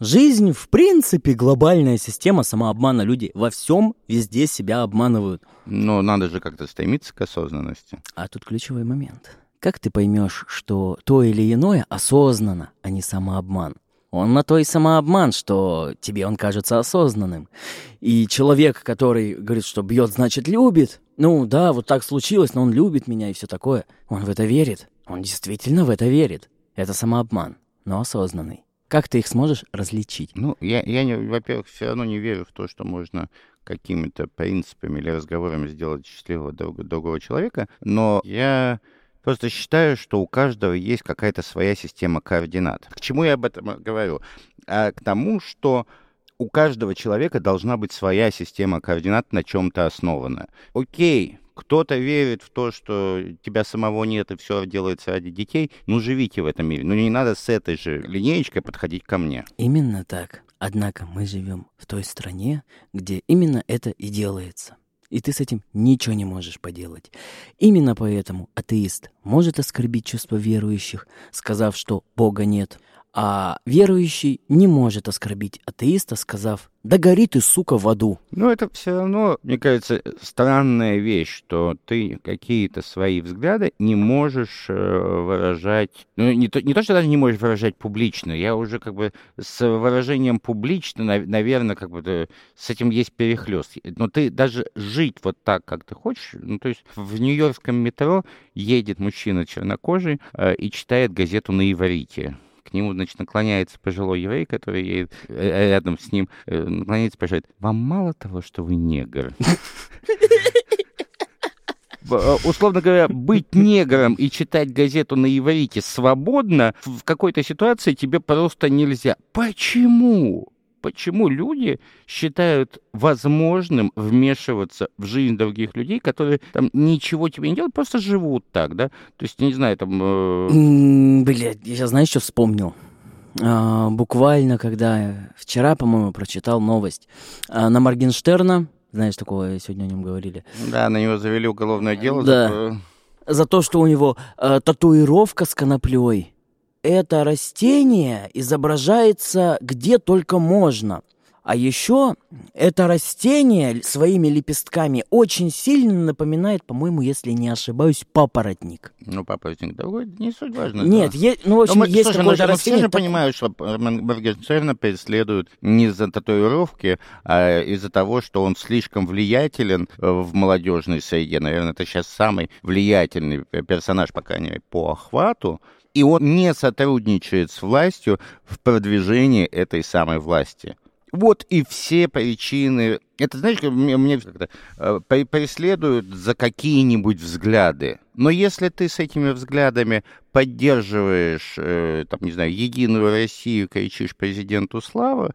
жизнь в принципе глобальная система самообмана. Люди во всем везде себя обманывают. Но надо же как-то стремиться к осознанности. А тут ключевой момент. Как ты поймешь, что то или иное осознанно, а не самообман? Он на то и самообман, что тебе он кажется осознанным. И человек, который говорит, что бьет, значит любит. Ну да, вот так случилось, но он любит меня и все такое. Он в это верит. Он действительно в это верит. Это самообман, но осознанный. Как ты их сможешь различить? Ну, я, я во-первых, все равно не верю в то, что можно какими-то принципами или разговорами сделать счастливого друг, другого человека, но я Просто считаю, что у каждого есть какая-то своя система координат. К чему я об этом говорю? А к тому, что у каждого человека должна быть своя система координат на чем-то основанная. Окей, кто-то верит в то, что тебя самого нет и все делается ради детей, ну живите в этом мире. Ну не надо с этой же линеечкой подходить ко мне. Именно так. Однако мы живем в той стране, где именно это и делается и ты с этим ничего не можешь поделать. Именно поэтому атеист может оскорбить чувства верующих, сказав, что Бога нет, а верующий не может оскорбить атеиста, сказав «Да гори ты, сука, в аду». Ну, это все равно, мне кажется, странная вещь, что ты какие-то свои взгляды не можешь э, выражать... Ну, не то, не то, что даже не можешь выражать публично, я уже как бы с выражением публично, наверное, как бы с этим есть перехлест. Но ты даже жить вот так, как ты хочешь, ну, то есть в нью-йоркском метро едет мужчина чернокожий э, и читает газету на иврите к нему, значит, наклоняется пожилой еврей, который едет э, э, рядом с ним, э, наклоняется, спрашивает, вам мало того, что вы негр? условно говоря, быть негром и читать газету на иврите свободно в какой-то ситуации тебе просто нельзя. Почему? Почему люди считают возможным вмешиваться в жизнь других людей, которые там ничего тебе не делают, просто живут так, да? То есть, не знаю, там... Э... Блядь, я знаешь, что вспомнил? а, буквально, когда вчера, по-моему, прочитал новость а, на Моргенштерна, знаешь, такого сегодня о нем говорили. Да, на него завели уголовное дело. Да. За... За то, что у него а, татуировка с коноплей. Это растение изображается где только можно. А еще это растение своими лепестками очень сильно напоминает, по-моему, если не ошибаюсь, папоротник. Ну, папоротник, да, не суть важно. Нет, да. е- ну, в общем, мы, есть слушай, какое-то мы, растение... Мы все же так- понимают, что Моргенштерна преследуют не из-за татуировки, а из-за того, что он слишком влиятелен э, в молодежной среде. Наверное, это сейчас самый влиятельный персонаж, по крайней мере, по охвату. И он не сотрудничает с властью в продвижении этой самой власти. Вот и все причины. Это, знаешь, мне, мне как-то, э, преследуют за какие-нибудь взгляды. Но если ты с этими взглядами поддерживаешь, э, там, не знаю, Единую Россию, кричишь президенту слава,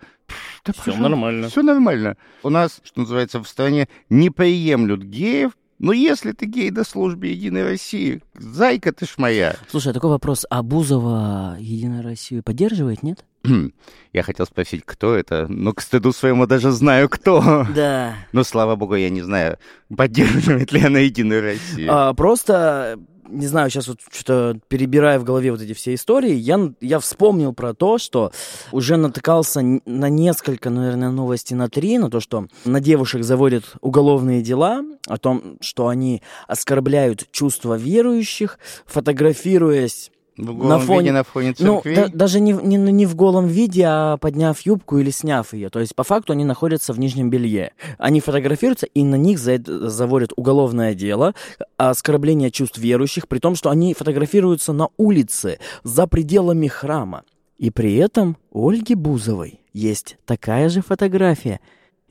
Всё нормально. Все нормально. У нас, что называется, в стране не приемлют геев, но если ты гей на службе Единой России, зайка ты ж моя. Слушай, а такой вопрос. А Бузова Единая Россию поддерживает, нет? Я хотел спросить, кто это, но к стыду своему даже знаю, кто. Да. Но, слава богу, я не знаю, поддерживает ли она Единую Россию. А, просто, не знаю, сейчас вот что-то перебирая в голове вот эти все истории, я, я вспомнил про то, что уже натыкался на несколько, наверное, новостей на три, на то, что на девушек заводят уголовные дела, о том, что они оскорбляют чувства верующих, фотографируясь В голом на фоне- виде, на фоне Ну, церквей. да- даже не, не, не в голом виде, а подняв юбку или сняв ее. То есть, по факту, они находятся в нижнем белье. Они фотографируются, и на них за заводят уголовное дело, оскорбление чувств верующих, при том, что они фотографируются на улице, за пределами храма. И при этом у Ольги Бузовой есть такая же фотография.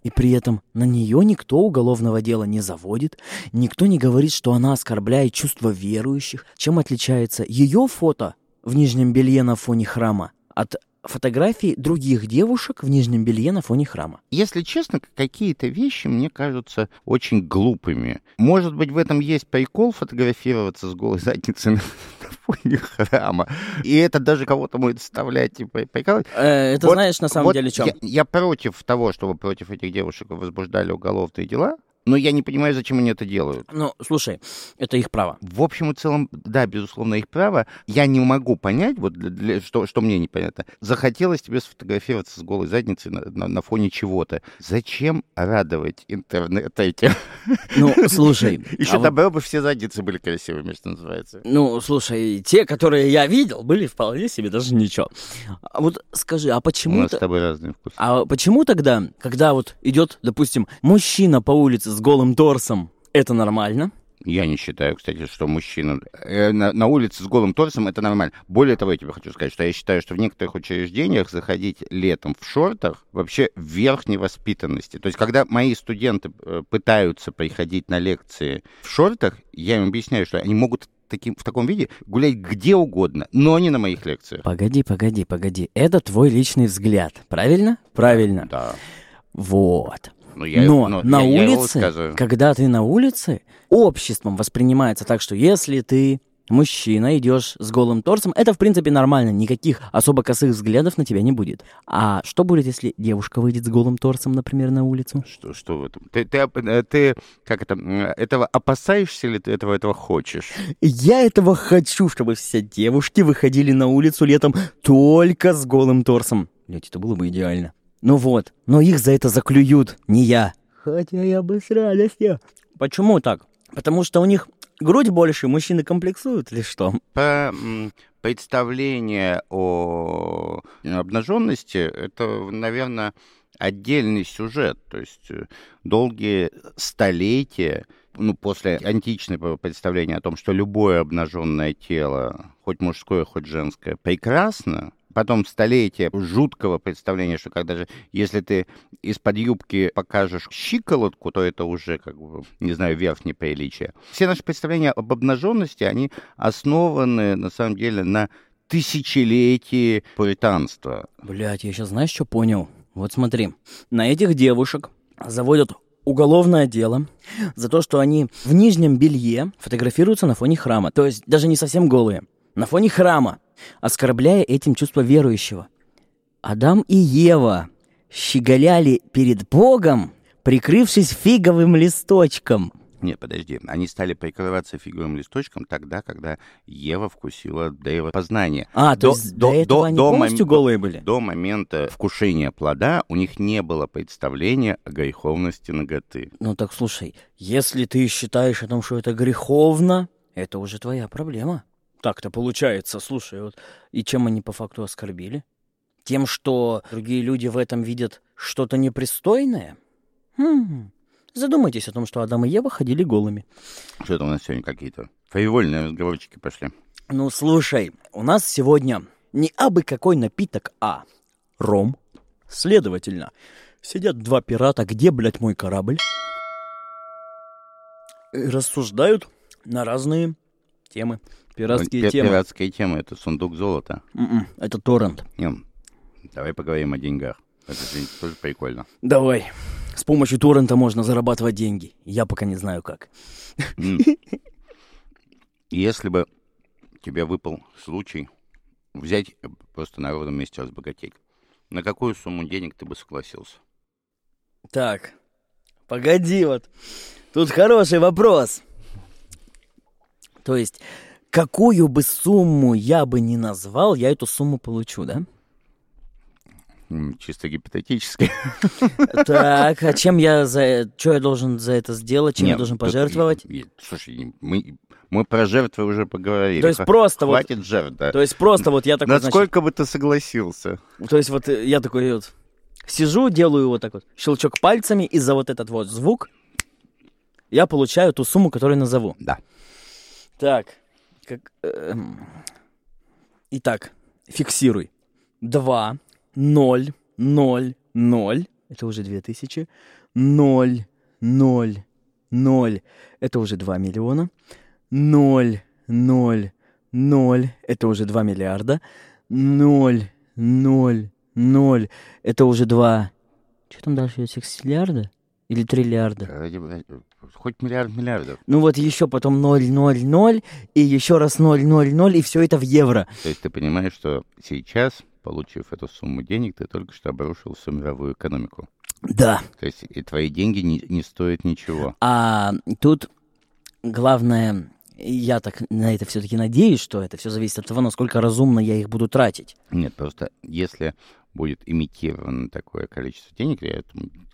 И при этом на нее никто уголовного дела не заводит, никто не говорит, что она оскорбляет чувства верующих. Чем отличается ее фото в нижнем белье на фоне храма от фотографий других девушек в нижнем белье на фоне храма? Если честно, какие-то вещи мне кажутся очень глупыми. Может быть, в этом есть прикол фотографироваться с голой задницей на, на фоне храма. И это даже кого-то может вставлять и при- прикалывать. Э, это Вот- знаешь на самом Вот деле чем? Я, я против того, чтобы против этих девушек возбуждали уголовные дела, но я не понимаю, зачем они это делают. Ну, слушай, это их право. В общем и целом, да, безусловно, их право. Я не могу понять, вот для- для- что, что мне непонятно. Захотелось тебе сфотографироваться с голой задницей на, на- на фоне чего-то. Зачем радовать интернет этим? Ну, слушай. Еще а вот- добро бы все задницы были красивыми, что называется. Ну, слушай, те, которые я видел, были вполне себе даже ничего. А вот скажи, а У почему нас с тобой разные вкусы. А почему тогда, когда вот идет, допустим, мужчина по улице с голым торсом, это нормально? Я не считаю, кстати, что мужчина э, на, на улице с голым торсом это нормально. Более того, я тебе хочу сказать, что я считаю, что в некоторых учреждениях заходить летом в шортах вообще верх невоспитанности. То есть, когда мои студенты э, пытаются приходить на лекции в шортах, я им объясняю, что они могут таким, в таком виде гулять где угодно, но не на моих лекциях. Погоди, погоди, погоди. Это твой личный взгляд, правильно? Правильно. Да. Вот. Ну, я, Но ну, на я- я улице, высказываю. когда ты на улице, обществом воспринимается так, что если ты мужчина, идешь с голым торсом, это, в принципе, нормально, никаких особо косых взглядов на тебя не будет. А что будет, если девушка выйдет с голым торсом, например, на улицу? Что, что в этом? Ты, ты, э, ты, как это, этого опасаешься или ты этого, этого хочешь? Я этого хочу, чтобы все девушки выходили на улицу летом только с голым торсом. Блять, это было бы идеально. Ну вот, но их за это заклюют, не я. Хотя я бы с радостью. Почему так? Потому что у них грудь больше, мужчины комплексуют или что? По представление о обнаженности, это, наверное, отдельный сюжет. То есть э, долгие столетия, ну, после античного представления о том, что любое обнаженное тело, хоть мужское, хоть женское, прекрасно, потом столетия жуткого представления, что когда же, если ты из-под юбки покажешь щиколотку, то это уже, как бы, не знаю, верх неприличия. Все наши представления об обнаженности, они основаны, на самом деле, на тысячелетии пуританства. Блять, я сейчас знаешь, что понял? Вот смотри, на этих девушек заводят уголовное дело за то, что они в нижнем белье фотографируются на фоне храма. То есть даже не совсем голые. На фоне храма, оскорбляя этим чувство верующего. Адам и Ева щеголяли перед Богом, прикрывшись фиговым листочком. Нет, подожди. Они стали прикрываться фиговым листочком тогда, когда Ева вкусила древо познания. А, то есть до, этого они полностью мом- голые были? До момента вкушения плода у них не было представления о греховности ноготы. Ну так слушай, если ты считаешь о том, что это греховно, это уже твоя проблема. Так-то получается, слушай, вот и чем они по факту оскорбили? Тем, что другие люди в этом видят что-то непристойное? Хм. Задумайтесь о том, что Адам и Ева ходили голыми. Что-то у нас сегодня какие-то фривольные разговорчики пошли. Ну, слушай, у нас сегодня не абы какой напиток, а ром. Следовательно, сидят два пирата, где, блядь, мой корабль? И рассуждают на разные темы. Пиратские Пи- темы. Пиратская тема — это сундук золота. М-м, это торрент. Не, давай поговорим о деньгах. Это же тоже прикольно. Давай. С помощью торрента можно зарабатывать деньги. Я пока не знаю как. М. Если бы тебе выпал случай взять э, просто на ровном месте разбогатеть, на какую сумму денег ты бы согласился? Так, погоди вот. Тут хороший вопрос. То есть, какую бы сумму я бы не назвал, я эту сумму получу, да? Чисто гипотетически. Так, а чем я за... Что я должен за это сделать? Чем я Нет, должен тут- пожертвовать? и- Слушай, мы, мы про жертвы уже поговорили. То есть просто вот... Хватит жертв, да. То есть просто вот я такой, значит, Насколько бы ты согласился? То есть вот э, я такой вот сижу, делаю вот так вот щелчок пальцами, и за вот этот вот звук я получаю ту сумму, которую назову. Да. Так, как... эм, Итак, фиксируй. 2, 0, 0, 0. Это уже 2000. 0, 0, 0. Это уже 2 миллиона. 0, 0, 0. Это уже 2 миллиарда. 0, 0, 0. Это уже 2... Что там дальше? Сексиллиарда? Или триллиарда? Хоть миллиард миллиардов. Ну вот еще потом 0, 0, 0, и еще раз 0, 0, 0, и все это в евро. То есть ты понимаешь, что сейчас, получив эту сумму денег, ты только что обрушил всю мировую экономику. Да. То есть и твои деньги не, не стоят ничего. А тут главное, я так на это все-таки надеюсь, что это все зависит от того, насколько разумно я их буду тратить. Нет, просто если будет имитировано такое количество денег, я, это,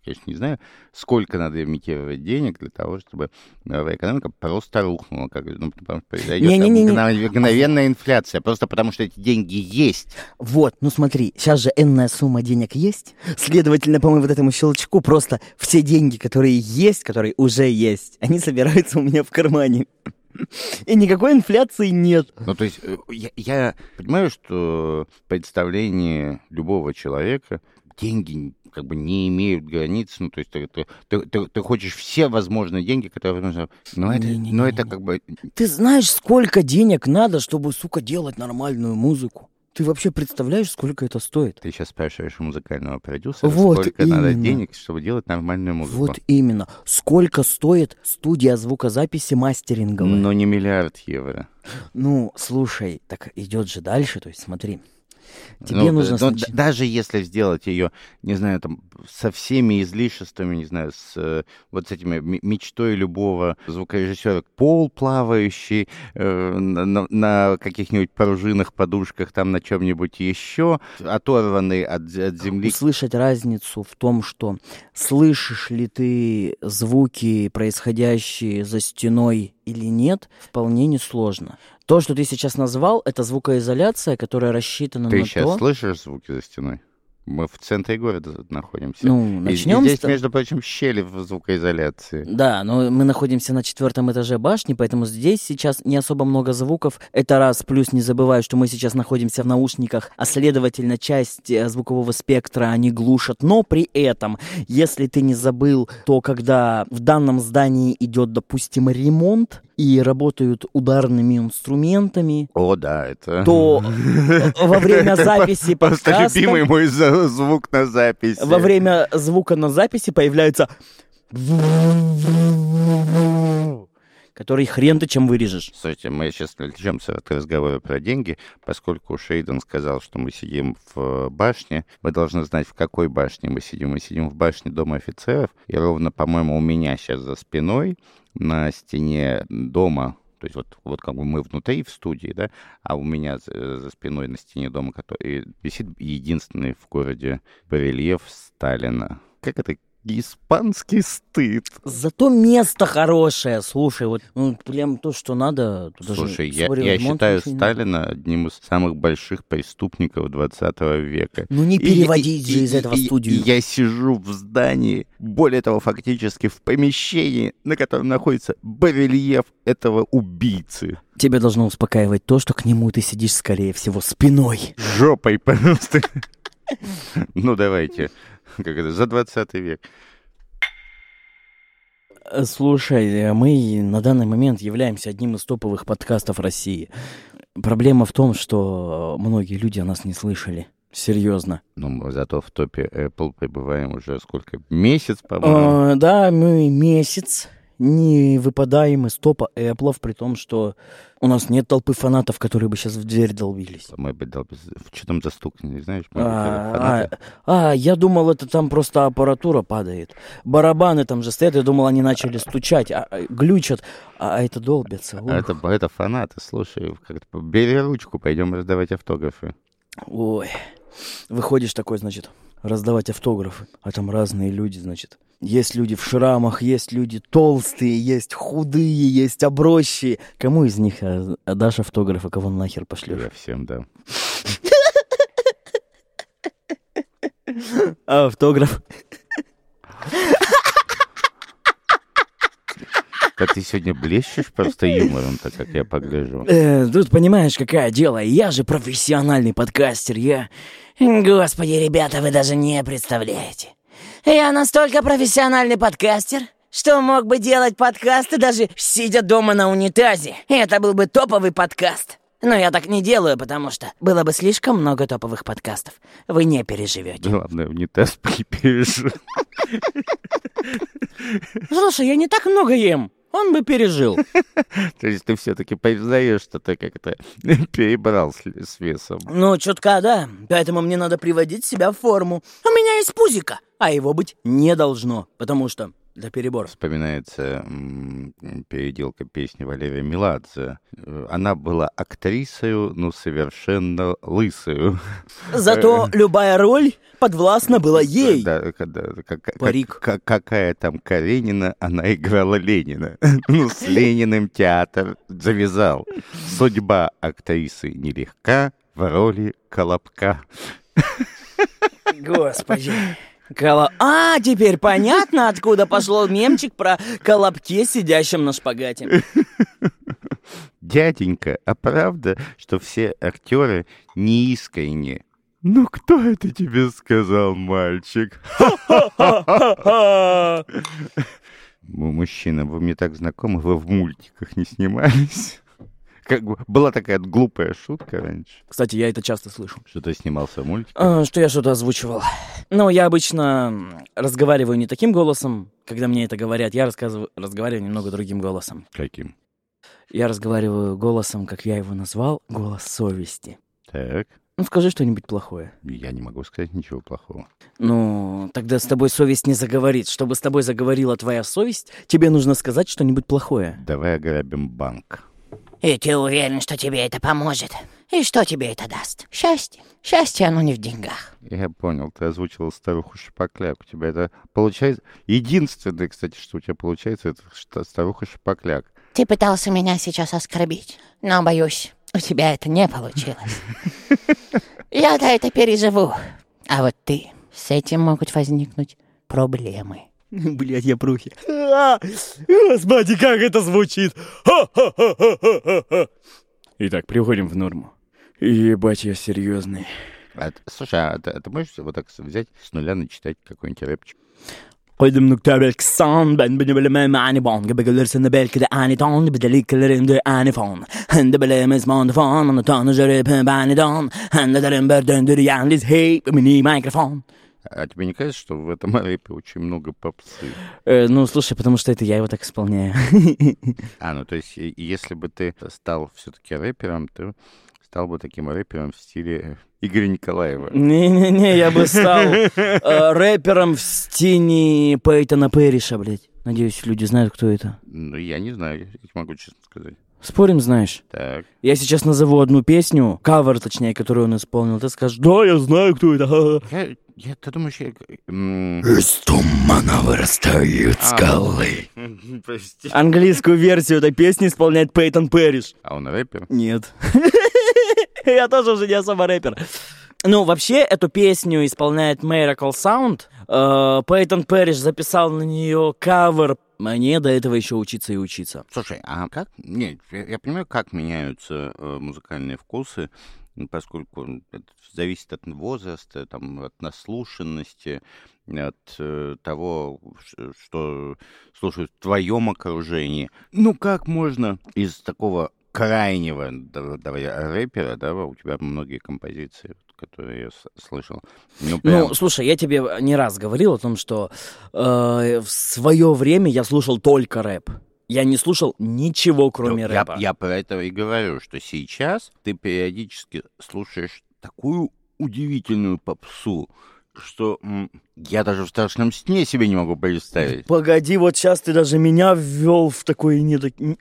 конечно, не знаю, сколько надо имитировать денег для того, чтобы мировая экономика просто рухнула, как, ну, потому что произойдет Не-не-не-не. мгновенная инфляция, просто потому что эти деньги есть. Вот, ну смотри, сейчас же энная сумма денег есть. Следовательно, по моему вот этому щелчку просто все деньги, которые есть, которые уже есть, они собираются у меня в кармане. И никакой инфляции нет. Ну, то есть э, я, я понимаю, что в представлении любого человека деньги как бы не имеют границ, ну, то есть ты, ты, ты, ты- хочешь все возможные деньги, которые возможны, но это, Не-не-не-не. но это как бы... Ты знаешь, сколько денег надо, чтобы, сука, делать нормальную музыку? Ты вообще представляешь, сколько это стоит? Ты сейчас спрашиваешь у музыкального продюсера, Вот сколько надо именно. денег, чтобы делать нормальную музыку. Вот именно. Сколько стоит студия звукозаписи мастеринговая? Но не миллиард евро. Ну, слушай, так идет же дальше, то есть смотри. Тебе Ну, нужно ну, снач- даже если сделать ее, не знаю, там, со всеми излишествами, не знаю, с э, вот с этими мечтой любого звукорежиссера, пол плавающий э, на, на- каких-нибудь пружинных подушках, там на чем-нибудь еще, оторванный от, от земли. услышать разницу в том, что слышишь ли ты звуки, происходящие за стеной или нет, вполне несложно. То, что ты сейчас назвал, это звукоизоляция, которая рассчитана Ты на сейчас то... слышишь звуки за стеной? Мы в центре города находимся. Ну, И- и начнем здесь, с между прочим, щели в звукоизоляции. Да, но мы находимся на четвертом этаже башни, поэтому здесь сейчас не особо много звуков. Это раз, плюс не забывай, что мы сейчас находимся в наушниках, а следовательно, часть э, звукового спектра они глушат. Но при этом, если ты не забыл, то когда в данном здании идет, допустим, ремонт и работают ударными инструментами, О, да, это... то во время записи Просто подкаста... любимый мой звук на записи. Во время звука на записи появляется... который хрен ты чем вырежешь. Слушайте, мы сейчас отвлечемся от разговора про деньги, поскольку Шейден сказал, что мы сидим в башне. Вы должны знать, в какой башне мы сидим. Мы сидим в башне Дома офицеров, и ровно, по-моему, у меня сейчас за спиной на стене дома то есть вот, вот как бы мы внутри в студии, да, а у меня за, за спиной на стене дома который, висит единственный в городе барельеф Сталина. Как это испанский стыд. Зато место хорошее, слушай, вот ну, прям то, что надо. Слушай, я, я считаю Сталина одним из самых больших преступников 20 века. Ну не переводить и, же и, из и, этого и, студию. И я сижу в здании, более того, фактически в помещении, на котором находится барельеф этого убийцы. Тебя должно успокаивать то, что к нему ты сидишь, скорее всего, спиной. Жопой просто. Ну, давайте. как это, за 20 век. Слушай, мы на данный момент являемся одним из топовых подкастов России. Проблема в том, что многие люди о нас не слышали. Серьезно. Ну, мы зато в топе Apple пребываем уже сколько? Месяц, по-моему? А, да, мы месяц не выпадаем из топа Apple, при том, что у нас нет толпы фанатов, которые бы сейчас в дверь долбились. Мы бы долбились. Что там за стук, не знаешь? А, а, а, я думал, это там просто аппаратура падает. Барабаны там же стоят, я думал, они начали стучать, а, а глючат, а, а это долбятся. А это, это фанаты, слушай, как-то бери ручку, пойдем раздавать автографы. Ой, выходишь такой, значит, раздавать автографы, а там разные люди, значит. Есть люди в шрамах, есть люди толстые, есть худые, есть оброщие. Кому из них э, отдашь автограф, а кого нахер пошлешь? Я всем дам. А автограф? Как ты сегодня блещешь просто юмором, так как я погляжу. Э, тут понимаешь, какое дело. Я же профессиональный подкастер. Я... Господи, ребята, вы даже не представляете. Я настолько профессиональный подкастер, что мог бы делать подкасты даже сидя дома на унитазе. Это был бы топовый подкаст. Но я так не делаю, потому что было бы слишком много топовых подкастов. Вы не переживете. Главное, унитаз пережил. Слушай, я не так много ем. Он бы пережил. То есть ты все-таки признаешь, что ты как-то перебрал с весом. Ну, чутка, да. Поэтому мне надо приводить себя в форму. У меня есть пузика а его быть не должно, потому что для перебора. Вспоминается переделка песни Валерия Меладзе. Э, она была актрисой, ну, совершенно лысою. Зато любая роль подвластна была ей. Да, да, как, Парик. Как, какая там Каренина, она играла Ленина. Ну, с Лениным театр завязал. Судьба актрисы нелегка в роли Колобка. Господи. Коло... А, теперь понятно, откуда пошел мемчик про колобке, сидящем на шпагате. Дяденька, а правда, что все актеры неискренне? Ну кто это тебе сказал, мальчик? Мужчина, вы мне так знакомы, вы в мультиках не снимались? Как бы была такая глупая шутка раньше. Кстати, я это часто слышу. Что ты снимался в мультике? А, что я что-то озвучивал. Ну, я обычно разговариваю не таким голосом, когда мне это говорят. Я рассказываю, разговариваю немного другим голосом. Каким? Я разговариваю голосом, как я его назвал, голос совести. Так. Ну, скажи что-нибудь плохое. Я не могу сказать ничего плохого. Ну, тогда с тобой совесть не заговорит. Чтобы с тобой заговорила твоя совесть, тебе нужно сказать что-нибудь плохое. Давай ограбим банк. И ты уверен, что тебе это поможет? И что тебе это даст? Счастье? Счастье, оно не в деньгах. Я понял, ты озвучивал старуху Шапокляк. У тебя это получается... Единственное, кстати, что у тебя получается, это старуха Шапокляк. Ты пытался меня сейчас оскорбить, но, боюсь, у тебя это не получилось. Я-то это переживу. А вот ты, с этим могут возникнуть проблемы. Блять, я прухи. Господи, как это звучит! Итак, приходим в норму. Ебать, я серьезный. А, слушай, а ты, а ты можешь вот так взять с нуля начитать какой-нибудь рэпчик? قدم نكتب الكسان بن بن بلا ما معني بون قبل قدر سن بال كده اني تون بدلي كل رند اني فون هند بلا مزمان فون من تان جرب باني دون هند درن بردن دري عن ليز هي مني ميكروفون а тебе не кажется, что в этом рэпе очень много попсы? Э, ну, слушай, потому что это я его так исполняю. А, ну то есть, если бы ты стал все-таки рэпером, ты стал бы таким рэпером в стиле Игоря Николаева. Не-не-не, я бы стал э, рэпером в стене Пейтона Пэриша, блядь. Надеюсь, люди знают, кто это. Ну, я не знаю, я могу честно сказать. Спорим, знаешь? Так. Я сейчас назову одну песню, кавер, точнее, которую он исполнил. Ты скажешь, да, я знаю, кто это. ха-ха». Я, я, ты думаешь, я... Из тумана вырастают А, Прости. Английскую версию этой песни исполняет Пейтон Пэриш. А он рэпер? Нет. Я тоже уже не особо рэпер. Ну, вообще, эту песню исполняет Miracle Sound. Э, Пейтон Пэриш записал на нее кавер. Мне до этого еще учиться и учиться. Слушай, а как... Нет, я, я понимаю, как меняются э, музыкальные вкусы, поскольку это зависит от возраста, там, от наслушанности, от э, того, что слушают в твоем окружении. Ну, как можно из такого крайнего, да- давай, рэпера, да, у тебя многие композиции, которые я слышал. Ну, прям- Ну, слушай, я тебе не раз говорил о том, что э, в свое время я слушал только рэп. Я не слушал ничего, кроме Ну, я, рэпа. я про это и говорю, что сейчас ты периодически слушаешь такую удивительную попсу, что я даже в страшном сне себе не могу представить. Погоди, вот сейчас ты даже меня ввел в такой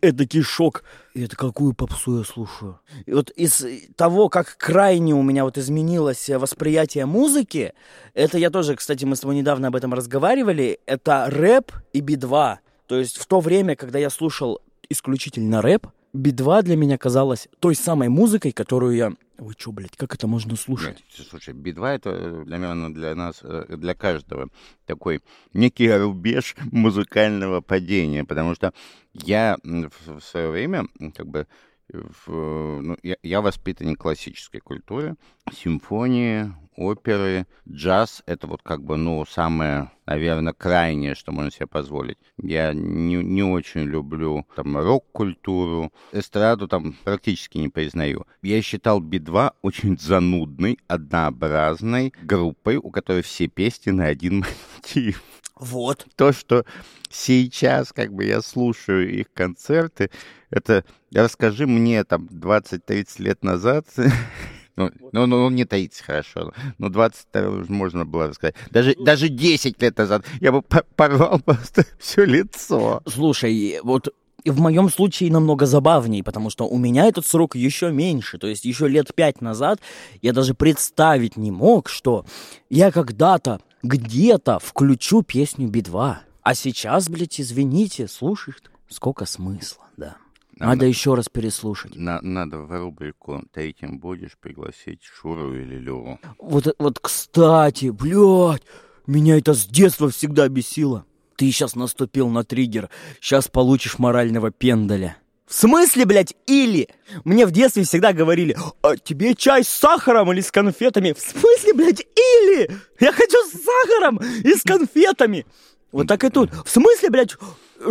эдакий шок. И это какую попсу я слушаю? И вот из того, как крайне у меня вот изменилось восприятие музыки, это я тоже, кстати, мы с тобой недавно об этом разговаривали, это рэп и би-2. То есть в то время, когда я слушал исключительно рэп, би-2 для меня казалась той самой музыкой, которую я... Ой, чё, блядь, как это можно слушать? Нет, слушай, Би-2 это, э, наверное, для нас, э, для каждого такой некий рубеж музыкального падения, потому что я в, свое время, как бы, в, ну, я, я воспитанник классической культуры, симфонии, оперы, джаз — это вот как бы, ну, самое, наверное, крайнее, что можно себе позволить. Я не, не очень люблю там рок-культуру, эстраду там практически не признаю. Я считал Би-2 очень занудной, однообразной группой, у которой все песни на один мотив Вот. то, что сейчас, как бы, я слушаю их концерты, это, расскажи мне, там, 20-30 лет назад, ну, ну, ну, не 30, хорошо, но 20 уже можно было рассказать. Даже, даже 10 лет назад я бы по- порвал просто все лицо. Слушай, вот в моем случае намного забавней, потому что у меня этот срок еще меньше. То есть еще лет пять назад я даже представить не мог, что я когда-то, где-то включу песню Би-2. А сейчас, блядь, извините, слушаешь, сколько смысла, да. Надо еще раз переслушать. На- надо в рубрику «Третьим будешь» пригласить Шуру или Леву. Вот, вот, кстати, блядь, меня это с детства всегда бесило. Ты сейчас наступил на триггер, сейчас получишь морального пендаля. В смысле, блядь, или? Мне в детстве всегда говорили, а тебе чай с сахаром или с конфетами? В смысле, блядь, или? Я хочу с сахаром и с конфетами. Вот так и тут. В смысле, блядь,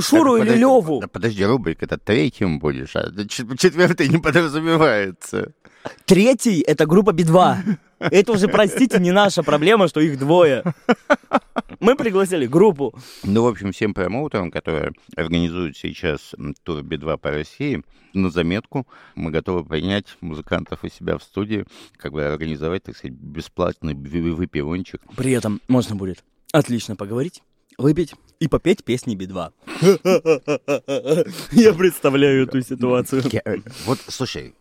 Шуру Так, или подожди, Леву? да Подожди, рубрика, это третьим будешь, а чет- четвертый не подразумевается. Третий — это группа Би-2. Это уже, простите, не наша проблема, что их двое. Мы пригласили группу. Ну, в общем, всем промоутерам, которые организуют сейчас тур Би-2 по России, на заметку мы готовы принять музыкантов у себя в студии, как бы организовать, так сказать, бесплатный выпивончик. При этом можно будет отлично поговорить, выпить и попеть песни Би-2. Я представляю эту ситуацию. Э, вот, слушай,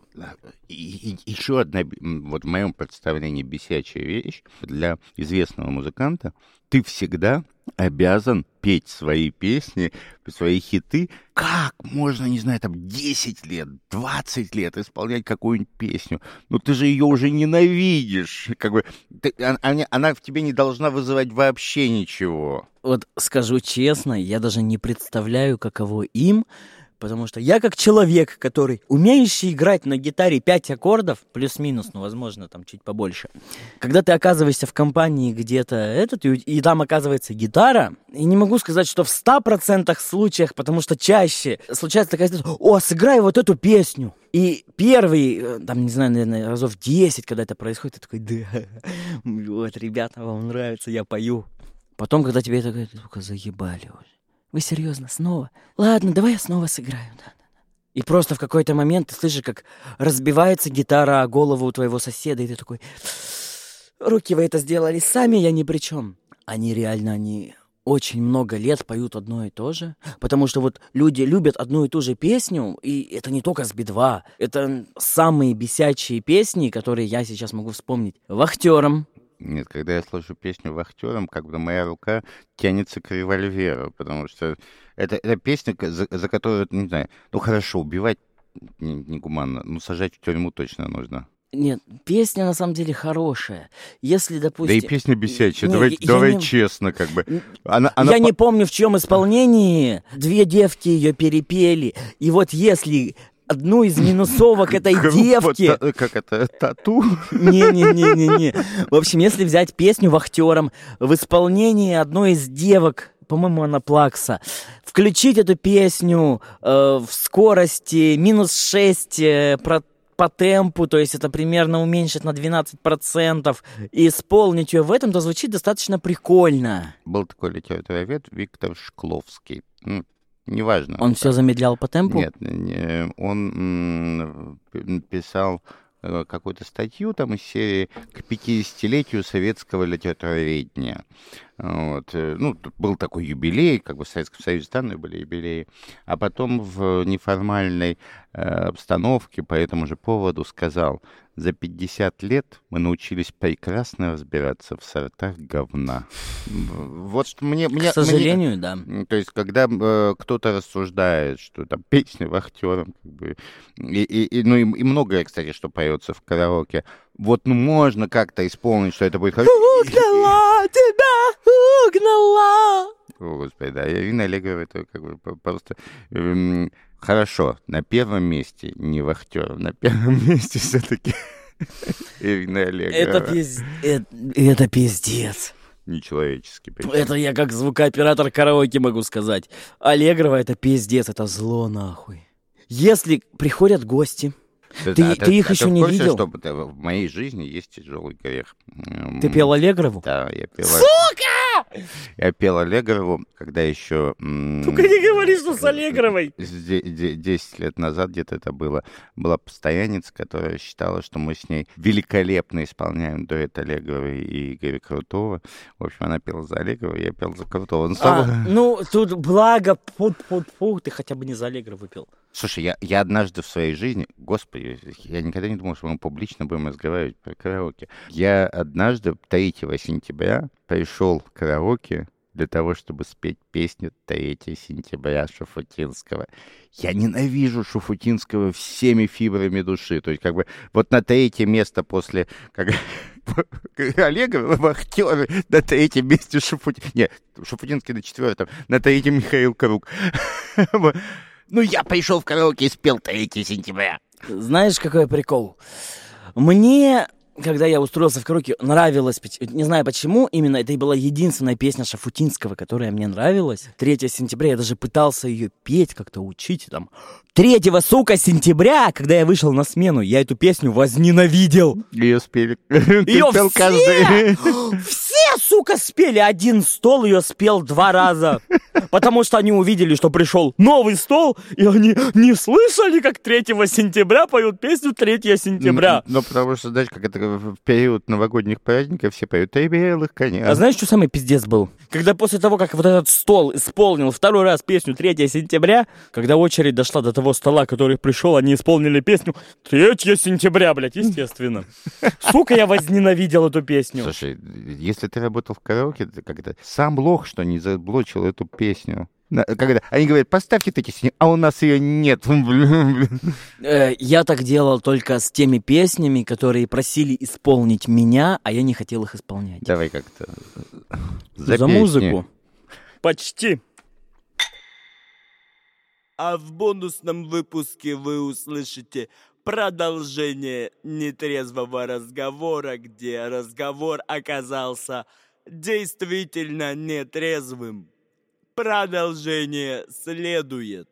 еще одна, би- вот в моем представлении бесячая вещь для известного музыканта, ты всегда обязан петь свои песни, свои хиты. Как можно, не знаю, там 10 лет, 20 лет исполнять какую-нибудь песню? Ну ты же ее уже ненавидишь. Как бы, ты- а- она, она в тебе не должна вызывать вообще ничего. Вот скажу честно, я даже не представляю, каково им Потому что я как человек, который умеющий играть на гитаре 5 аккордов, плюс-минус, ну, возможно, там чуть побольше. Когда ты оказываешься в компании где-то этот, и, там оказывается гитара, и не могу сказать, что в 100% случаях, потому что чаще случается такая ситуация, о, сыграй вот эту песню. И первый, э, там, не знаю, наверное, разов 10, когда это происходит, ты такой, да, вот, ребята, вам нравится, я пою. Потом, когда тебе это говорят, только заебали уже. Вы серьезно, снова? Ладно, давай я снова сыграю, да. И просто в какой-то момент ты слышишь, как разбивается гитара о голову у твоего соседа, и ты такой, руки вы это сделали сами, я ни при чем. Они реально, они очень много лет поют одно и то же, потому что вот люди любят одну и ту же песню, и это не только с Би-2, это самые бесячие песни, которые я сейчас могу вспомнить. Вахтером, Нет, когда я слышу песню «Вахтером», как бы моя рука тянется к револьверу, потому что это, это песня, за, за которую, не знаю, ну хорошо, убивать не, не гуманно, ну сажать в тюрьму точно нужно. Нет, песня на самом деле хорошая. Если, допустим... да и песня бесячая, Не, давай, я- я давай не- честно, как бы. Она, она я не помню, в чем исполнении две девки ее перепели. И вот если одну из минусовок этой девки... та- как это, тату? Не-не-не-не-не. В общем, если взять песню «Вахтером» в исполнении одной из девок, по-моему, она Плакса, включить эту песню э, в скорости минус 6 э, про- по темпу, то есть это примерно уменьшить на 12%, и исполнить ее в этом, то звучит достаточно прикольно. Был такой литературовед Виктор Шкловский. Неважно. Он все замедлял по темпу? Нет, не- он писал э, какую-то статью там из серии к 50-летию советского литературоведения. Вот. э, Ну, был такой юбилей, как бы в Советском Союзе странные были юбилеи. А потом в неформальной э, обстановке по этому же поводу сказал, за 50 лет мы научились прекрасно разбираться в сортах говна. Вот мне... К мне- мне- сожалению, да. М, То есть, когда э, кто-то рассуждает, что там песня вахтером, как бы, и, и, и, ну и, и многое, кстати, что поется в караоке, вот ну можно как-то исполнить, что это будет хорошо. Угнала тебя, угнала. О, Господи, да, Ирина Аллегрова, это как бы просто эм, хорошо. На первом месте не вахтером, на первом месте все-таки Ирина Аллегрова. Это, пиз... это, это пиздец. Нечеловеческий. причем. Это я как звукооператор караоке могу сказать. Аллегрова это пиздец, это зло нахуй. Если приходят гости, Ты- да, ты их а еще в не видел? что в моей жизни есть тяжелый грех. ты пел Аллегрову? Да, я пел. Сука! Я пел Аллегрову, когда еще... м, не говори, что с Аллегровой. с де- де- 10 лет назад где-то это было, была постоянница, которая считала, что мы с ней великолепно исполняем дуэт Аллегровой и Игоря Крутого. В общем, она пела за Аллегрова, я пел за Крутого. Ну, А, ну, тут благо, фу фу фу ты хотя бы не за Аллегрову пел. Слушай, я, я однажды в своей жизни, господи, я никогда не думал, что мы публично будем разговаривать про караоке. Я однажды 3 сентября пришел в караоке для того, чтобы спеть песню 3 сентября Шафутинского. Я ненавижу Шафутинского всеми фибрами души. То есть, как бы, вот на третье место после как, Олега Вахтеры, на третьем месте Шафутин... Нет, Шафутинский на четвертом, на третьем Михаил Круг. Ну, я пришел в караоке и спел 3 сентября. Знаешь, какой прикол? Мне, когда я устроился в караоке, нравилось, поч- не знаю почему, именно это и была единственная песня Шафутинского, которая мне нравилась. 3 сентября, я даже пытался ее петь, как-то учить там. 3 сука, сентября, когда я вышел на смену, я эту песню возненавидел. Ее спели. Ты пел все! Все, сука, спели. Один стол ее спел два раза. Потому что они увидели, что пришел новый стол, и они не слышали, как 3 сентября поют песню 3 сентября. Ну, потому что, знаешь, как это в период новогодних праздников все поют «Три белых коня». А знаешь, что самый пиздец был? Когда после того, как вот этот стол исполнил второй раз песню 3 сентября, когда очередь дошла до того стола, который пришел, они исполнили песню 3 сентября, блядь, естественно. Сука, я возненавидел эту песню. Слушай, если ты работал в караоке, как-то сам лох, что не заблочил эту песню. Когда они говорят, поставьте такие сни- а у нас ее нет. Э, Я так делал только с теми песнями, которые просили исполнить меня, а я не хотел их исполнять. Давай как-то. За, песни. музыку. Почти. а в бонусном выпуске вы услышите продолжение нетрезвого разговора, где разговор оказался действительно нетрезвым. Продолжение следует.